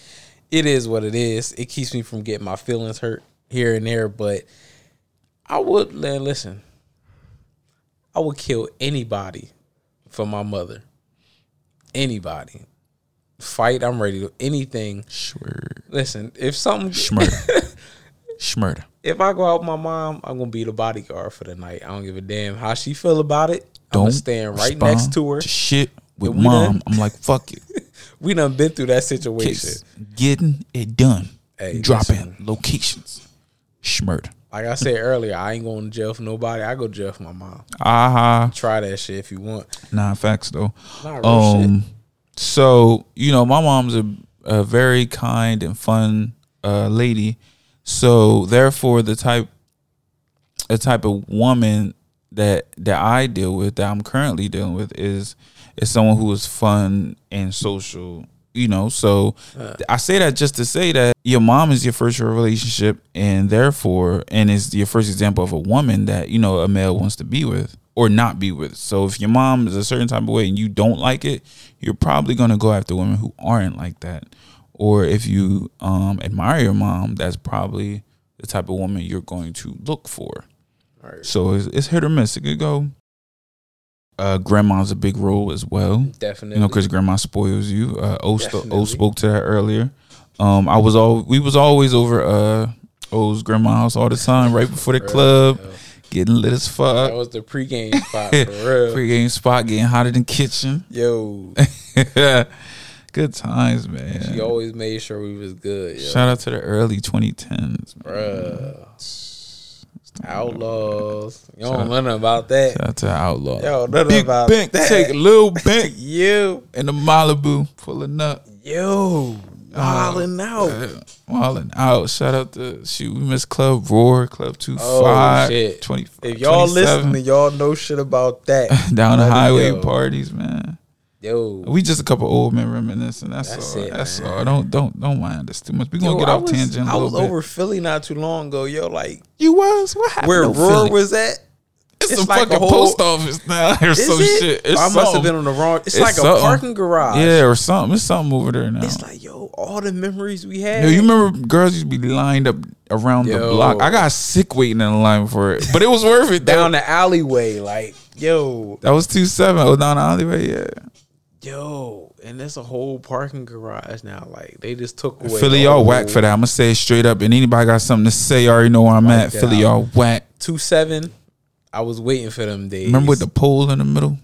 it is what it is. It keeps me from getting my feelings hurt here and there, but I would man, listen. I would kill anybody for my mother. Anybody. Fight, I'm ready to anything. Sure. Listen, if something. Schmurder. if I go out with my mom, I'm gonna be the bodyguard for the night. I don't give a damn how she feel about it. I'm Don't gonna stand right next to her. shit with mom. done- I'm like, fuck it. We done been through that situation. Getting it done. Hey, Dropping locations. Schmurder. Like I said earlier, I ain't going to jail for nobody. I go to jail for my mom. Aha. Try that shit if you want. Nah, facts though. Not real shit. Um, so you know, my mom's a, a very kind and fun uh, lady. So therefore, the type, the type of woman that that I deal with, that I'm currently dealing with, is is someone who is fun and social. You know, so uh. I say that just to say that your mom is your first relationship, and therefore, and is your first example of a woman that you know a male wants to be with or not be with. So if your mom is a certain type of way and you don't like it, you're probably gonna go after women who aren't like that. Or if you um, admire your mom, that's probably the type of woman you're going to look for. Right. So it's, it's hit or miss. It could go. Uh, grandma's a big role as well. Definitely. You know, because grandma spoils you. Uh, o, st- o spoke to that earlier. Um, I was all we was always over uh O's grandma house all the time, right before the Real, club, real. getting lit as fuck. That was the pregame spot for real. Pre-game spot, getting hotter than kitchen. Yo, Good times, man. she always made sure we was good. Yo. Shout out to the early 2010s. man. Bruh. Outlaws. You don't know nothing about that. Shout out to Outlaw. Yo, nothing Big about bank, that. take a little bank You. in the Malibu, pulling up. Yo. Oh, Wilding out. Wilding out. Shout out to shoot. We miss Club Roar, Club Two Oh, Five, shit. 20, If y'all 27, listening, y'all know shit about that. down the highway go. parties, man. Yo. We just a couple old men reminiscing. That's, That's all. it, That's man. all. Don't don't don't mind us too much. We gonna Yo, get off was, tangent. a I was bit. over Philly not too long ago. Yo, like You was what happened? where Roar was at. It's, it's a like a fucking whole- post office now or Is some it? shit. It's I must have been on the wrong. It's, It's like something. a parking garage. Yeah, or something. It's something over there now. It's like yo, all the memories we had. Yo, you remember girls used to be lined up around the block. I got sick waiting in line for it, but it was worth it. down though. the alleyway, like yo, that was two seven. Oh, down the alleyway. Yeah, yo, and there's a whole parking garage now. Like they just took away. Philly, y'all whack for that. I'm gonna say it straight up. And anybody got something to say, you already know where I'm Like at. that. Philly, y'all whack. Two seven. I was waiting for them days. Remember with the pole in the middle?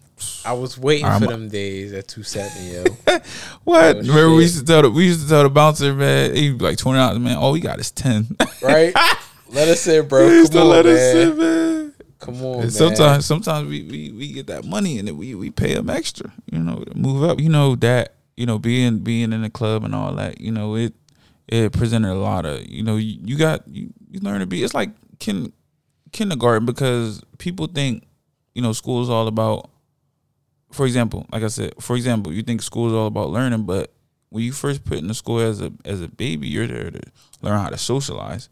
I was waiting I'm- for them days at two seven, yo. What? Oh, Remember we used to tell the we used to tell the bouncer, man, he be like twenty dollars, man. All we got is ten. right? Let us in, bro. Come on, let man. us in, man. Come on, man. sometimes, sometimes we, we, we get that money and then we, we pay them extra, you know, move up. You know that you know being being in the club and all that. You know it it presented a lot of you know you, you got you, you learn to be. It's like kin, kindergarten because people think you know school is all about. For example, like I said, for example, you think school is all about learning, but when you first put in the school as a as a baby, you're there to learn how to socialize.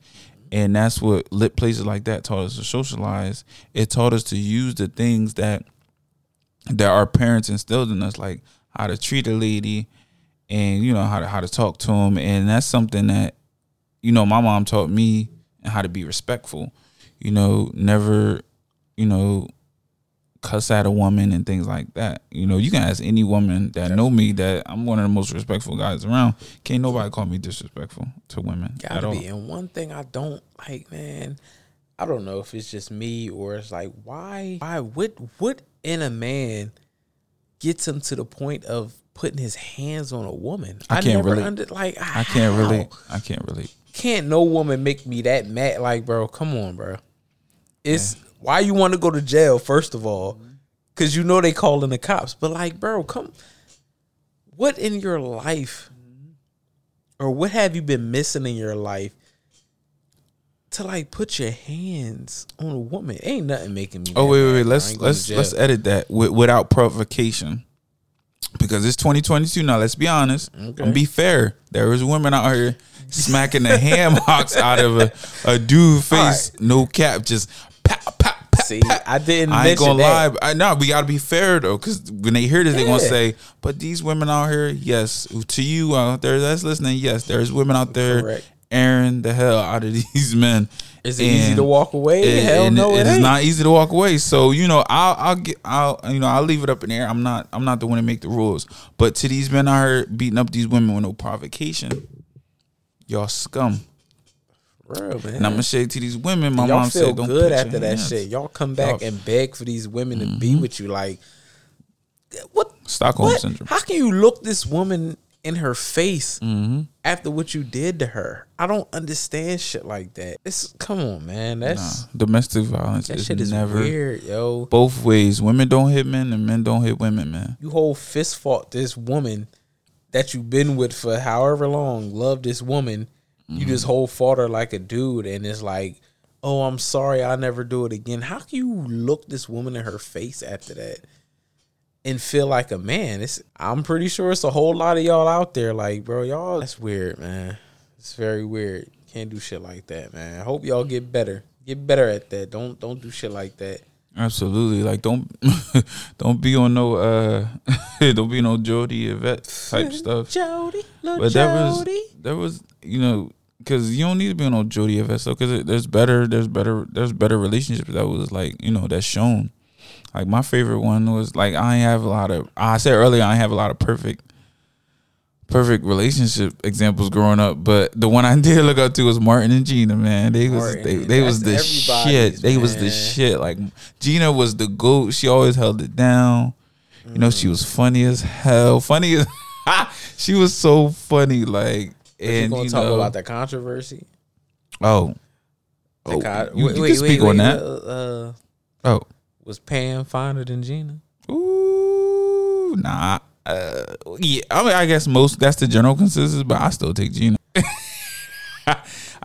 And that's what lit places like that taught us to socialize. It taught us to use the things that that our parents instilled in us, like how to treat a lady, and you know how to how to talk to them. And that's something that you know my mom taught me and how to be respectful. You know, never, you know, cuss at a woman and things like that. You know, you can ask any woman that know me that I'm one of the most respectful guys around. Can't nobody call me disrespectful to women at Gotta all. be. And one thing I don't like, man, I don't know if it's just me or it's like, why, why, what, what in a man gets him to the point of putting his hands on a woman? I can't never relate. Under, like, I can't how? relate. I can't relate. Can't no woman make me that mad? Like, bro, come on, bro. It's why you want to go to jail first of all, mm-hmm. because you know they calling the cops. But like, bro, come. What in your life, mm-hmm. or what have you been missing in your life to like put your hands on a woman? Ain't nothing making me. Oh wait, wait, wait. Let's ain't going to let's let's edit that wi- without provocation, because it's 2022 now. Let's be honest Okay. and be fair. There is women out here smacking the ham hocks out of a, a dude face, no cap, just pop, pop. See. I didn't I ain't gonna that. lie. I know we gotta be fair though, because when they hear this, they gonna say, "But these women out here, yes, to you out there that's listening, yes, there's women out there Correct. airing the hell out of these men." Is it easy to walk away? it- Hell no, it it is not easy to walk away. So you know, I'll I'll get I'll you know I'll leave it up in the air. I'm not I'm not the one to make the rules. But to these men out here beating up these women with no provocation, y'all scum. Real, man. And I'm gonna say to these women, my y'all mom feel said, "Don't good after that hands." shit. Y'all come back Y'all- Mm-hmm. and beg for these women to be with you. Like, what? Stockholm what? syndrome. How can you look this woman in her face Mm-hmm. after what you did to her? I don't understand shit like that. It's come on, man. That's Nah, domestic violence that is shit is never weird, yo. both ways. Women don't hit men, and men don't hit women, man. You whole fist fought this woman that you've been with for however long. Love this woman. You Mm-hmm. just hold fought her like a dude, and it's like, oh, I'm sorry, I'll never do it again. How can you look this woman in her face after that and feel like a man? It's I'm pretty sure it's a whole lot of y'all out there, like, bro, y'all. That's weird, man. It's very weird. Can't do shit like that, man. I hope y'all get better. Get better at that. Don't don't do shit like that. Absolutely. Like don't don't be on no uh don't be no Jody Yvette type stuff. Jody, But that was Jody. that was you know because you don't need to be on no Jody stuff because there's better there's better there's better relationships that was like you know that's shown. Like my favorite one was like I have a lot of I said earlier I have a lot of perfect perfect relationship examples growing up, but the one I did look up to was Martin and Gina. Man, they was Martin, they, they was the shit. They was the shit. Like Gina was the goat. She always held it down. You know, she was funny as hell. Funny as she was so funny. Like And you gonna you talk know, about the controversy? oh. The Oh, con- you, wait, you wait, can speak wait, on that. Uh, uh, Oh, was Pam finer than Gina? ooh, nah. Uh, yeah, I mean, I guess most that's the general consensus, but I still take Gina.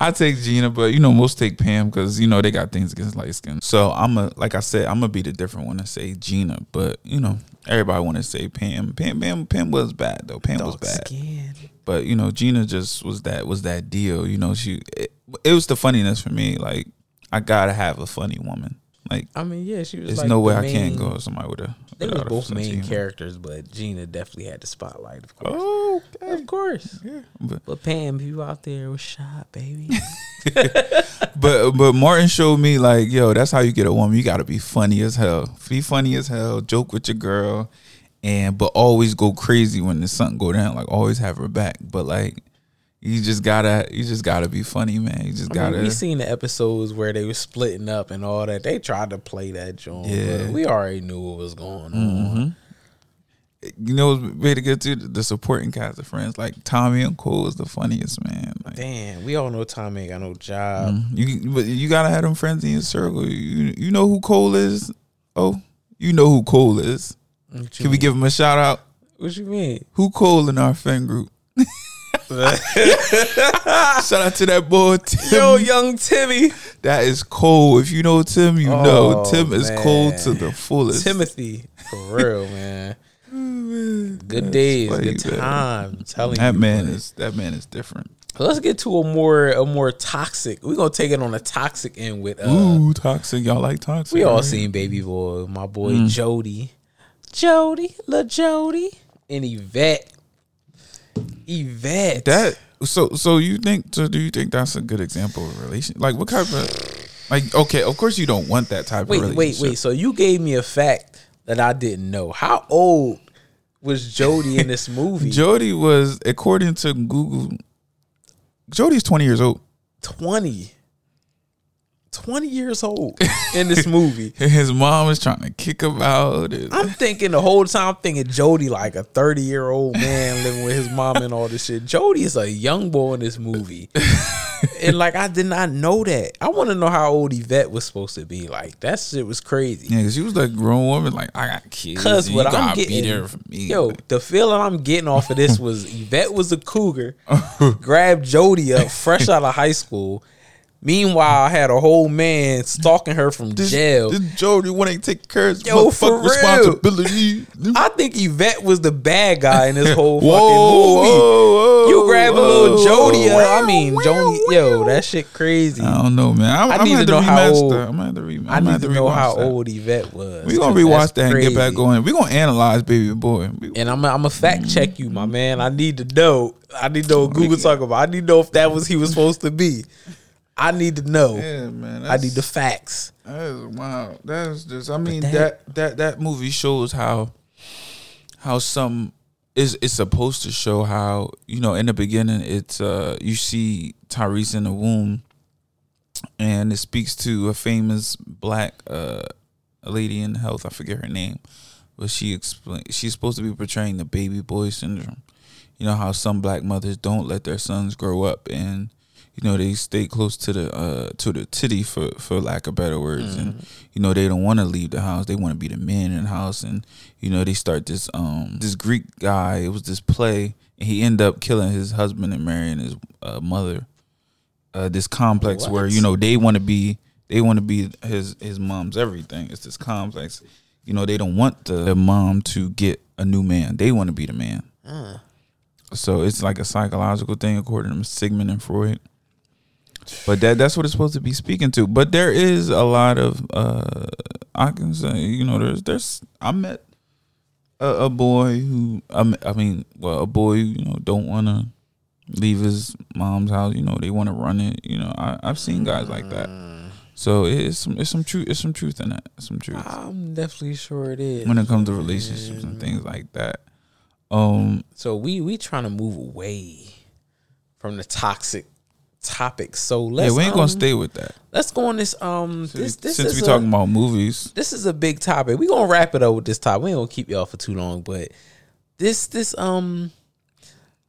I take Gina, but you know most take Pam because you know they got things against light skin. So I'm a like I said, I'm gonna be the different one and say Gina, but you know everybody want to say Pam. Pam, Pam, Pam was bad though. Pam was bad, skin. But you know Gina just was that was that deal. You know she it, it was the funniness for me. Like I gotta have a funny woman. Like I mean, yeah, she was. there's like no the way I main- can't go with somebody with a. They a both main characters, but Gina definitely had the spotlight, of course. Oh, Of course. yeah. But But Pam, you out there was shot, baby. but but Martin showed me like, yo, that's how you get a woman. You gotta be funny as hell. Be funny as hell. Joke with your girl, and but always go crazy when the sun go down. Like always have her back. But like, you just gotta you just gotta be funny, man. You just I gotta. mean, we seen the episodes where they were splitting up and all that. They tried to play that joint, Yeah. but we already knew what was going on. Mm-hmm. you know, way to get to the supporting cast of friends like Tommy and Cole is the funniest man. Like, Damn, we all know Tommy ain't got no job. Mm-hmm. you but you gotta have them friends in your circle. You you know who Cole is? Oh, you know who Cole is. What Can we mean? give him a shout out? What you mean? Who Cole in our fan group? Shout out to that boy Tim. Yo, young Timmy, that is Cole. If you know Tim, you know Oh, Tim is man. Cole to the fullest. Timothy, for real, man. Good days, funny, good man. time. I'm telling that you, man boy. is that man is different. Let's get to a more a more toxic. We're gonna take it on a toxic end with uh Ooh, toxic. Y'all like toxic? we all right? seen Baby Boy, my boy Mm. Jody. Jody, little Jody. And Yvette. Yvette. that. So so you think? So do you think that's a good example of a relation? Like what kind of? Like okay, of course you don't want that type wait, of wait, relationship. wait. So you gave me a fact that I didn't know. How old was Jody in this movie? Jody was according to Google. Jody's twenty years old. 20. 20 years old in this movie. And his mom is trying to kick him out. I'm thinking the whole time, I'm thinking Jody like a 30 year old man living with his mom and all this shit. Jody is a young boy in this movie. and like, I did not know that. I want to know how old Yvette was supposed to be. Like, that shit was crazy. Yeah, because she was like grown woman. Like I got kids. Cause what you I'm getting, be there for me. yo, the feeling I'm getting off of this was Yvette was a cougar, grabbed Jody up fresh out of high school. Meanwhile, I had a whole man stalking her from this, jail. This Jody want to take care of his Yo, for responsibility. I think Yvette was the bad guy in this whole Whoa, fucking movie. whoa, whoa, you grab a little Jody. uh, I mean, Jody. Yo, that shit crazy. I don't know, man. I'm, I I'm need gonna to know how old- I'm gonna have to re- I'm I need to to know how that. old Yvette was. We gonna rewatch that and get back going. We gonna analyze Baby Boy. We- And I'm I'm a fact check you, my man. I need to know. I need to know what Google talking about. I need to know if that was he was supposed to be. I need to know. yeah, man. I need the facts. That is wow. That's just. I mean that- that, that that movie shows how how some is it's supposed to show how you know in the beginning it's uh you see Tyrese in the womb, and it speaks to a famous black uh lady in health. I forget her name, but she explain she's supposed to be portraying the baby boy syndrome. You know how some black mothers don't let their sons grow up and you know they stay close to the uh to the titty for for lack of better words. And you know they don't want to leave the house. They want to be the man in the house. And you know they start this um this greek guy. It was this play. And he end up killing his husband and marrying his uh, mother. Uh this complex where you know they want to be they want to be his his mom's everything. It's this complex. You know they don't want the, the mom to get a new man. They want to be the man. So it's like a psychological thing according to Sigmund and Freud. But that that's what it's supposed to be speaking to. But there is a lot of uh I can say, you know, there's there's I met a, a boy who I I mean, well, a boy, you know, don't want to leave his mom's house, you know, they want to run it, you know. I I've seen guys like that. So it's some it's some truth it's some truth in that. Some truth I'm definitely sure it is. when it comes to relationships and things like that. Um So we we trying to move away from the toxic topic. So let's yeah, we ain't um, gonna stay with that. Let's go on this um this this Since is we a- talking about movies, this is a big topic. We gonna wrap it up with this topic. We ain't gonna keep y'all for too long, but this this um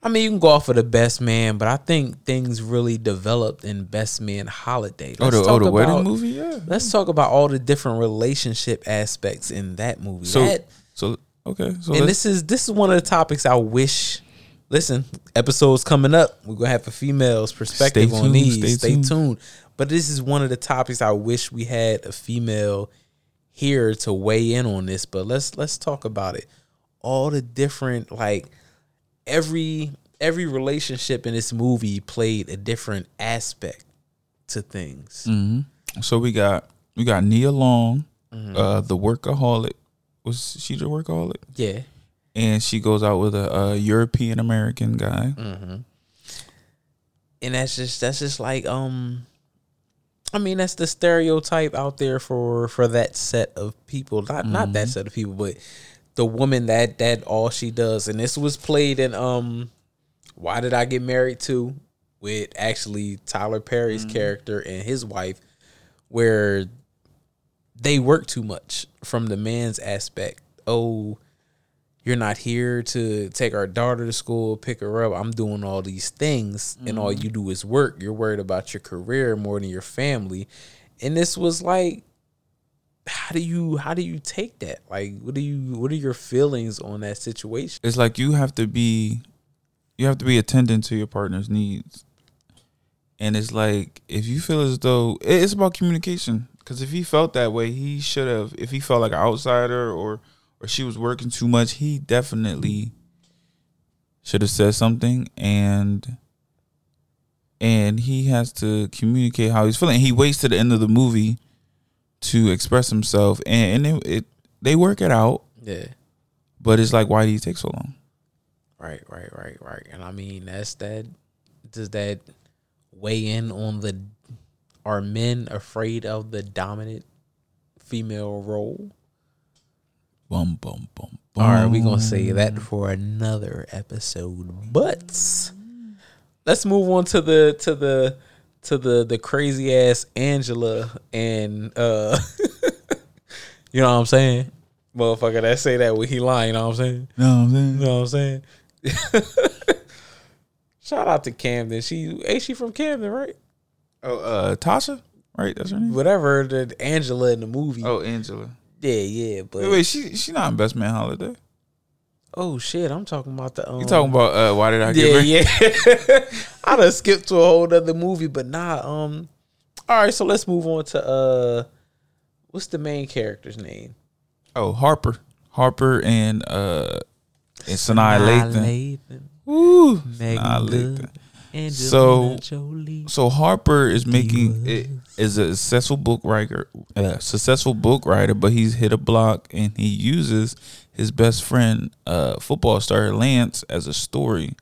I mean you can go off of the best man, but I think things really developed in Best Man Holiday. oh Let's the, oh, the wedding about- movie, yeah. Let's talk about all the different relationship aspects in that movie. So That- so okay, so and this is this is one of the topics I wish. Listen, episodes coming up. We're gonna have a female's perspective on these. stay Stay, tuned. tuned. But this is one of the topics I wish we had a female here to weigh in on this. But let's let's talk about it. All the different like every every relationship in this movie played a different aspect to things. Mm. so we got we got Nia Long, Mm-hmm. uh, the workaholic. Was she the workaholic? Yeah. And she goes out with a, a European American guy. Mm. and that's just that's just like um I mean that's the stereotype out there for for that set of people not not that set of people but the woman that that all she does and this was played in um Why Did I Get Married Too? with actually Tyler Perry's Mm-hmm. character and his wife, where they work too much from the man's aspect. Oh, you're not here to take our daughter to school, pick her up. I'm doing all these things, and all Mm-hmm. you do is work. You're worried about your career more than your family. And this was like, how do you how do you take that? Like, what do you what are your feelings on that situation? it's like you have to be you have to be attending to your partner's needs and it's like if you feel as though it's about communication because if he felt that way he should have if he felt like an outsider or or she was working too much he definitely should have said something and and he has to communicate how he's feeling he waits to the end of the movie to express himself and, and it, it they work it out Yeah. but it's like why do you take so long Right, right, right, right. And I mean, that's that. Does that weigh in on the? Are men afraid of the dominant female role? Bum boom, boom, bum. All right, we gonna say that for another episode. But let's move on to the to the to the the crazy ass Angela and uh, you know what I'm saying, motherfucker that say that when he lying. You know what I'm saying. No, I'm saying. You know what I'm saying? Shout out to Camden. She ain't she from Camden, right? Oh, uh, Tasha, right? That's her name. Whatever the Angela in the movie. Oh, Angela. Yeah, yeah, but Wait, wait, she she not in Best Man Holiday. oh shit, I'm talking about the um, You talking about uh, why did I get Yeah, married? yeah. I done skipped to a whole other movie, but nah. Um, all right, so let's move on to uh, what's the main character's name? Oh, Harper, Harper, and uh, and Sanaa Lathan. Lathan. Woo, Megan Sanaa Good, Lathan. Angelina So- Jolie. So Harper is making it is a successful book writer, successful book writer, but he's hit a block and he uses his best friend, uh, football star Lance, as a story,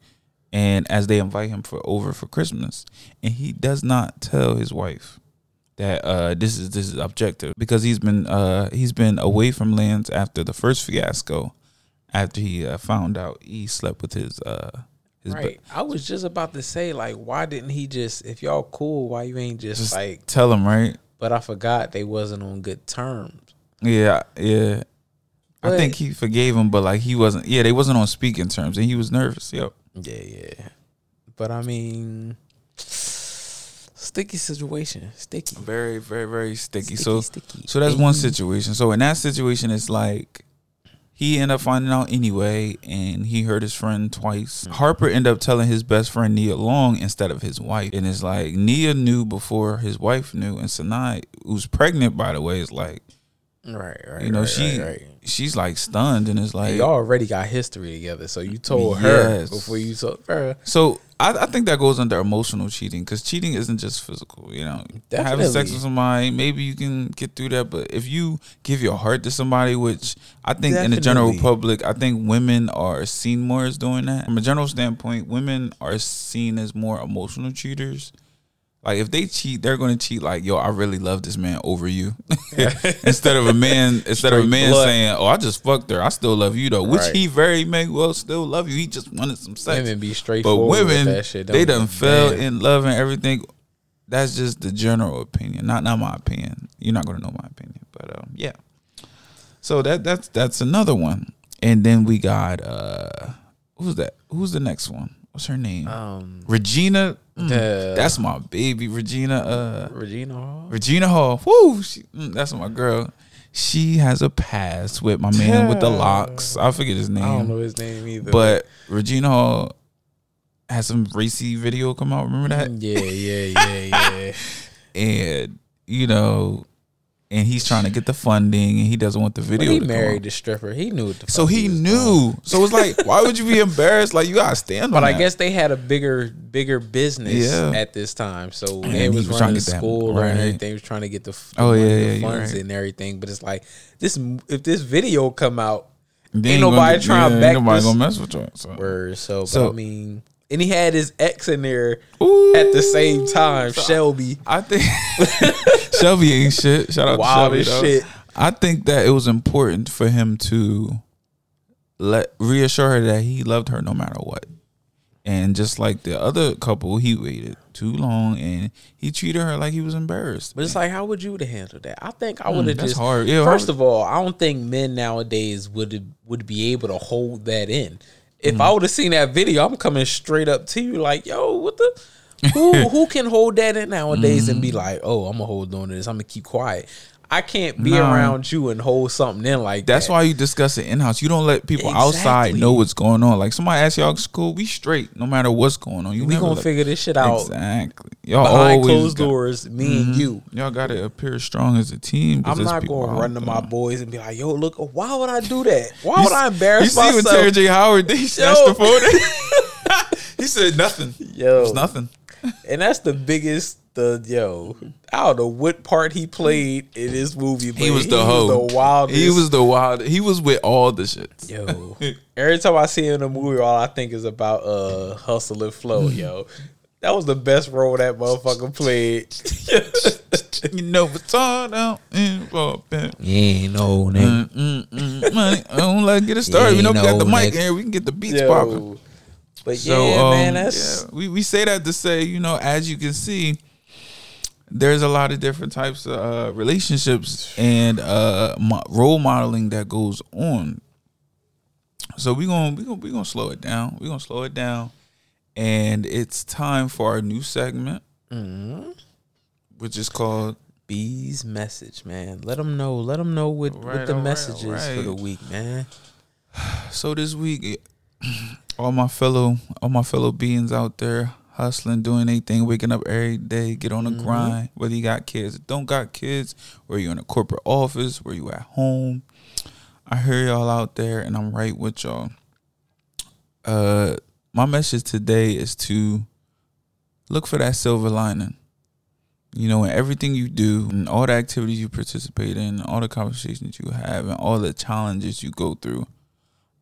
and as they invite him for over for Christmas, and he does not tell his wife that uh, this is this is objective because he's been uh, he's been away from Lance after the first fiasco, after he uh, found out he slept with his uh, be- Right. I was just about to say, like, why didn't he just, if y'all cool, why you ain't just, just like, tell him right. but I forgot they wasn't on good terms. Yeah, yeah. I think he forgave him, but like he wasn't. Yeah, they wasn't on speaking terms, and he was nervous. Yep. Yeah, yeah. But I mean, sticky situation. Sticky. Very, very, very sticky. Sticky, so, sticky. so that's one situation. So in that situation, it's like he ended up finding out anyway, and he hurt his friend twice. Mm. Harper ended up telling his best friend Nia Long instead of his wife, and it's like Nia knew before his wife knew, and Sanaa, who's pregnant by the way, is like Right, right. you know right, she right, right. She's like stunned, and it's like y'all already got history together, so you told her before you told her. So I, I think that goes under emotional cheating because cheating isn't just physical. You know, having sex with somebody, maybe you can get through that. But if you give your heart to somebody, which I think in the general public, I think women are seen more as doing that. From a general standpoint, women are seen as more emotional cheaters. Like if they cheat, they're going to cheat like, "Yo, I really love this man over you," instead of a man, instead of a man blood. saying, "Oh, I just fucked her. I still love you though," which Right. he very may well still love you. He just wanted some sex. Women be straightforward. But women, with that shit. they done fell in love and everything. That's just the general opinion, not not my opinion. You're not gonna know my opinion, but um, yeah. So that that's that's another one, and then we got uh, who's that? Who's the next one? What's her name? Um, Regina. Mm, the- that's my baby, Regina. Uh, Regina Hall. Regina Hall. Woo, she, mm, that's my girl. She has a past with my man with the locks. I forget his name. I don't know his name either. But Regina Hall had some racy video come out. Remember that? yeah, yeah, yeah, yeah. And you know, and he's trying to get the funding, and he doesn't want the But video. he to married the stripper. He knew what the So he knew. doing. So it's like, why would you be embarrassed? Like you gotta stand. But I that. guess they had a bigger, bigger business Yeah. at this time. So And he was, was running to the that- school right. and everything. Was trying to get the, oh, the Oh, yeah, the yeah, funds right. and everything. But it's like this. If this video come out, They ain't gonna nobody get- trying to ain't back Nobody this gonna mess with you. So. word. So, So- I mean, and he had his ex in there Ooh. at the same time, Shelby. I think Shelby ain't shit. Shout out Wild to Shelby. shit. I think that it was important for him to let reassure her that he loved her no matter what. And just like the other couple, he waited too long and he treated her like he was embarrassed. But it's like, how would you have handled that? I think I would have Mm, that's just. hard. Yeah, first I- of all, I don't think men nowadays would would be able to hold that in. If Mm. I would have seen that video, I'm coming straight up to you like, "Yo, what the? Who who can hold that in nowadays and Mm. be like, oh, I'm gonna hold on to this. I'm gonna keep quiet. I can't be around you and hold something in like That's that. why you discuss it in house. You don't let people outside know what's going on. Like somebody asks y'all, school, we straight, no matter what's going on." You we gonna let- figure this shit out exactly. Y'all behind always closed got- doors. Me and you. Y'all got to appear strong as a team. I'm not gonna run to my boys and be like, "Yo, look, why would I do that? Why would I embarrass myself? You see when myself?" Terry J. Howard they snatched the he said nothing. Yo, It's nothing. And that's the biggest. The yo, I don't know what part he played in this movie. But He was the hoe. the wildest. He was the wild. He was with all the shit. yo. Every time I see him in a movie, all I think is about uh hustle and flow. Yo, that was the best role that motherfucker played. you know, it's all out in for pen. Yeah, no Mm, mm, mm, money. I don't like get it started. Yeah, we know we got the mic in here. We can get the beats popping. But So, yeah, um, man, that's yeah, we we say that to say, you know, as you can see, there's a lot of different types of uh, relationships and uh, mo- role modeling that goes on. So we gonna we gonna we gonna slow it down. We are gonna slow it down, and it's time for our new segment, Mm-hmm. which is called B's message, man. Let them know. Let them know what, Alright, what the alright, message is for the week, man. So this week, all my fellow all my fellow beings out there hustling, doing anything, waking up every day, get on the grind. Whether you got kids, or don't got kids, where you in a corporate office, where you at home. I hear y'all out there, and I'm right with y'all. Uh, my message today is to look for that silver lining. You know, in everything you do, and all the activities you participate in, all the conversations you have, and all the challenges you go through.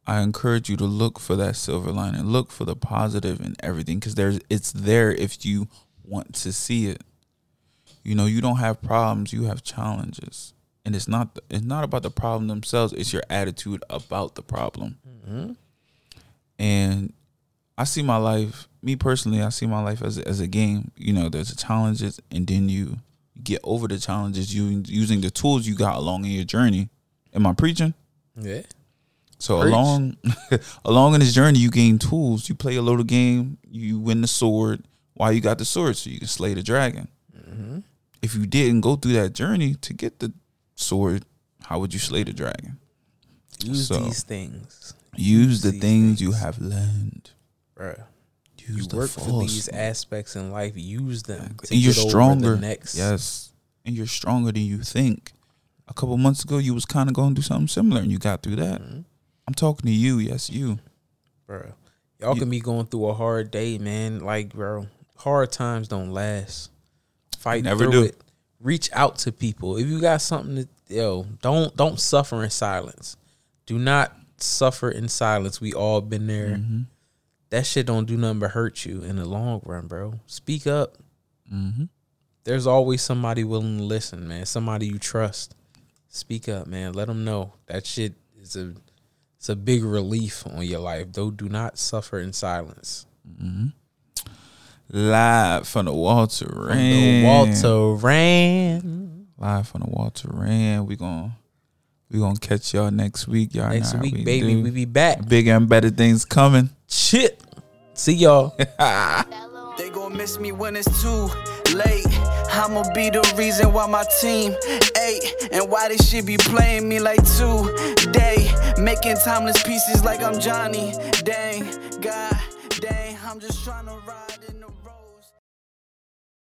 I encourage you to look for that silver lining, look for the positive in everything because there's it's there if you want to see it. You know, you don't have problems, you have challenges. And it's not it's not about the problem themselves, it's your attitude about the problem. Mm-hmm. And I see my life, me personally, I see my life as a, as a game. You know, there's the challenges and then you get over the challenges you using the tools you got along in your journey. Am I preaching? Yeah. So Preach. along along in this journey, you gain tools. You play a little game. You win the sword. Why you got the sword? So you can slay the dragon. Mm-hmm. If you didn't go through that journey to get the sword, how would you slay the dragon? Use So, these things, Use the these things you have learned. bruh. Use You the work for these aspects in life. Use them to and you're stronger. the next. Yes, and you're stronger than you think. A couple months ago, you was kind of going through something similar, and you got through that. Mm-hmm. I'm talking to you. Yes, you. bro. Y'all You- can be going through a hard day, man. Like, bro, hard times don't last. Fight Never through do. it. Reach out to people. If you got something to, yo, don't don't suffer in silence. Do not suffer in silence. We all been there. Mm-hmm. That shit don't do nothing but hurt you in the long run, bro. Speak up. Mm-hmm. There's always somebody willing to listen, man. Somebody you trust. Speak up, man. Let them know that shit is a it's a big relief on your life. Though, do not suffer in silence. Mm-hmm. Live from the Walter The Rand. Walter Rand. Live from the Walter Rand. We gon' we gonna catch y'all next week. Y'all Next week, we baby, do. we be back. big and better things coming. Shit. See y'all. They gon' miss me when it's too late. I'ma be the reason why my team ate. And why they should be playing me like today. Making timeless pieces like I'm Johnny. Dang, God, dang, I'm just tryna ride in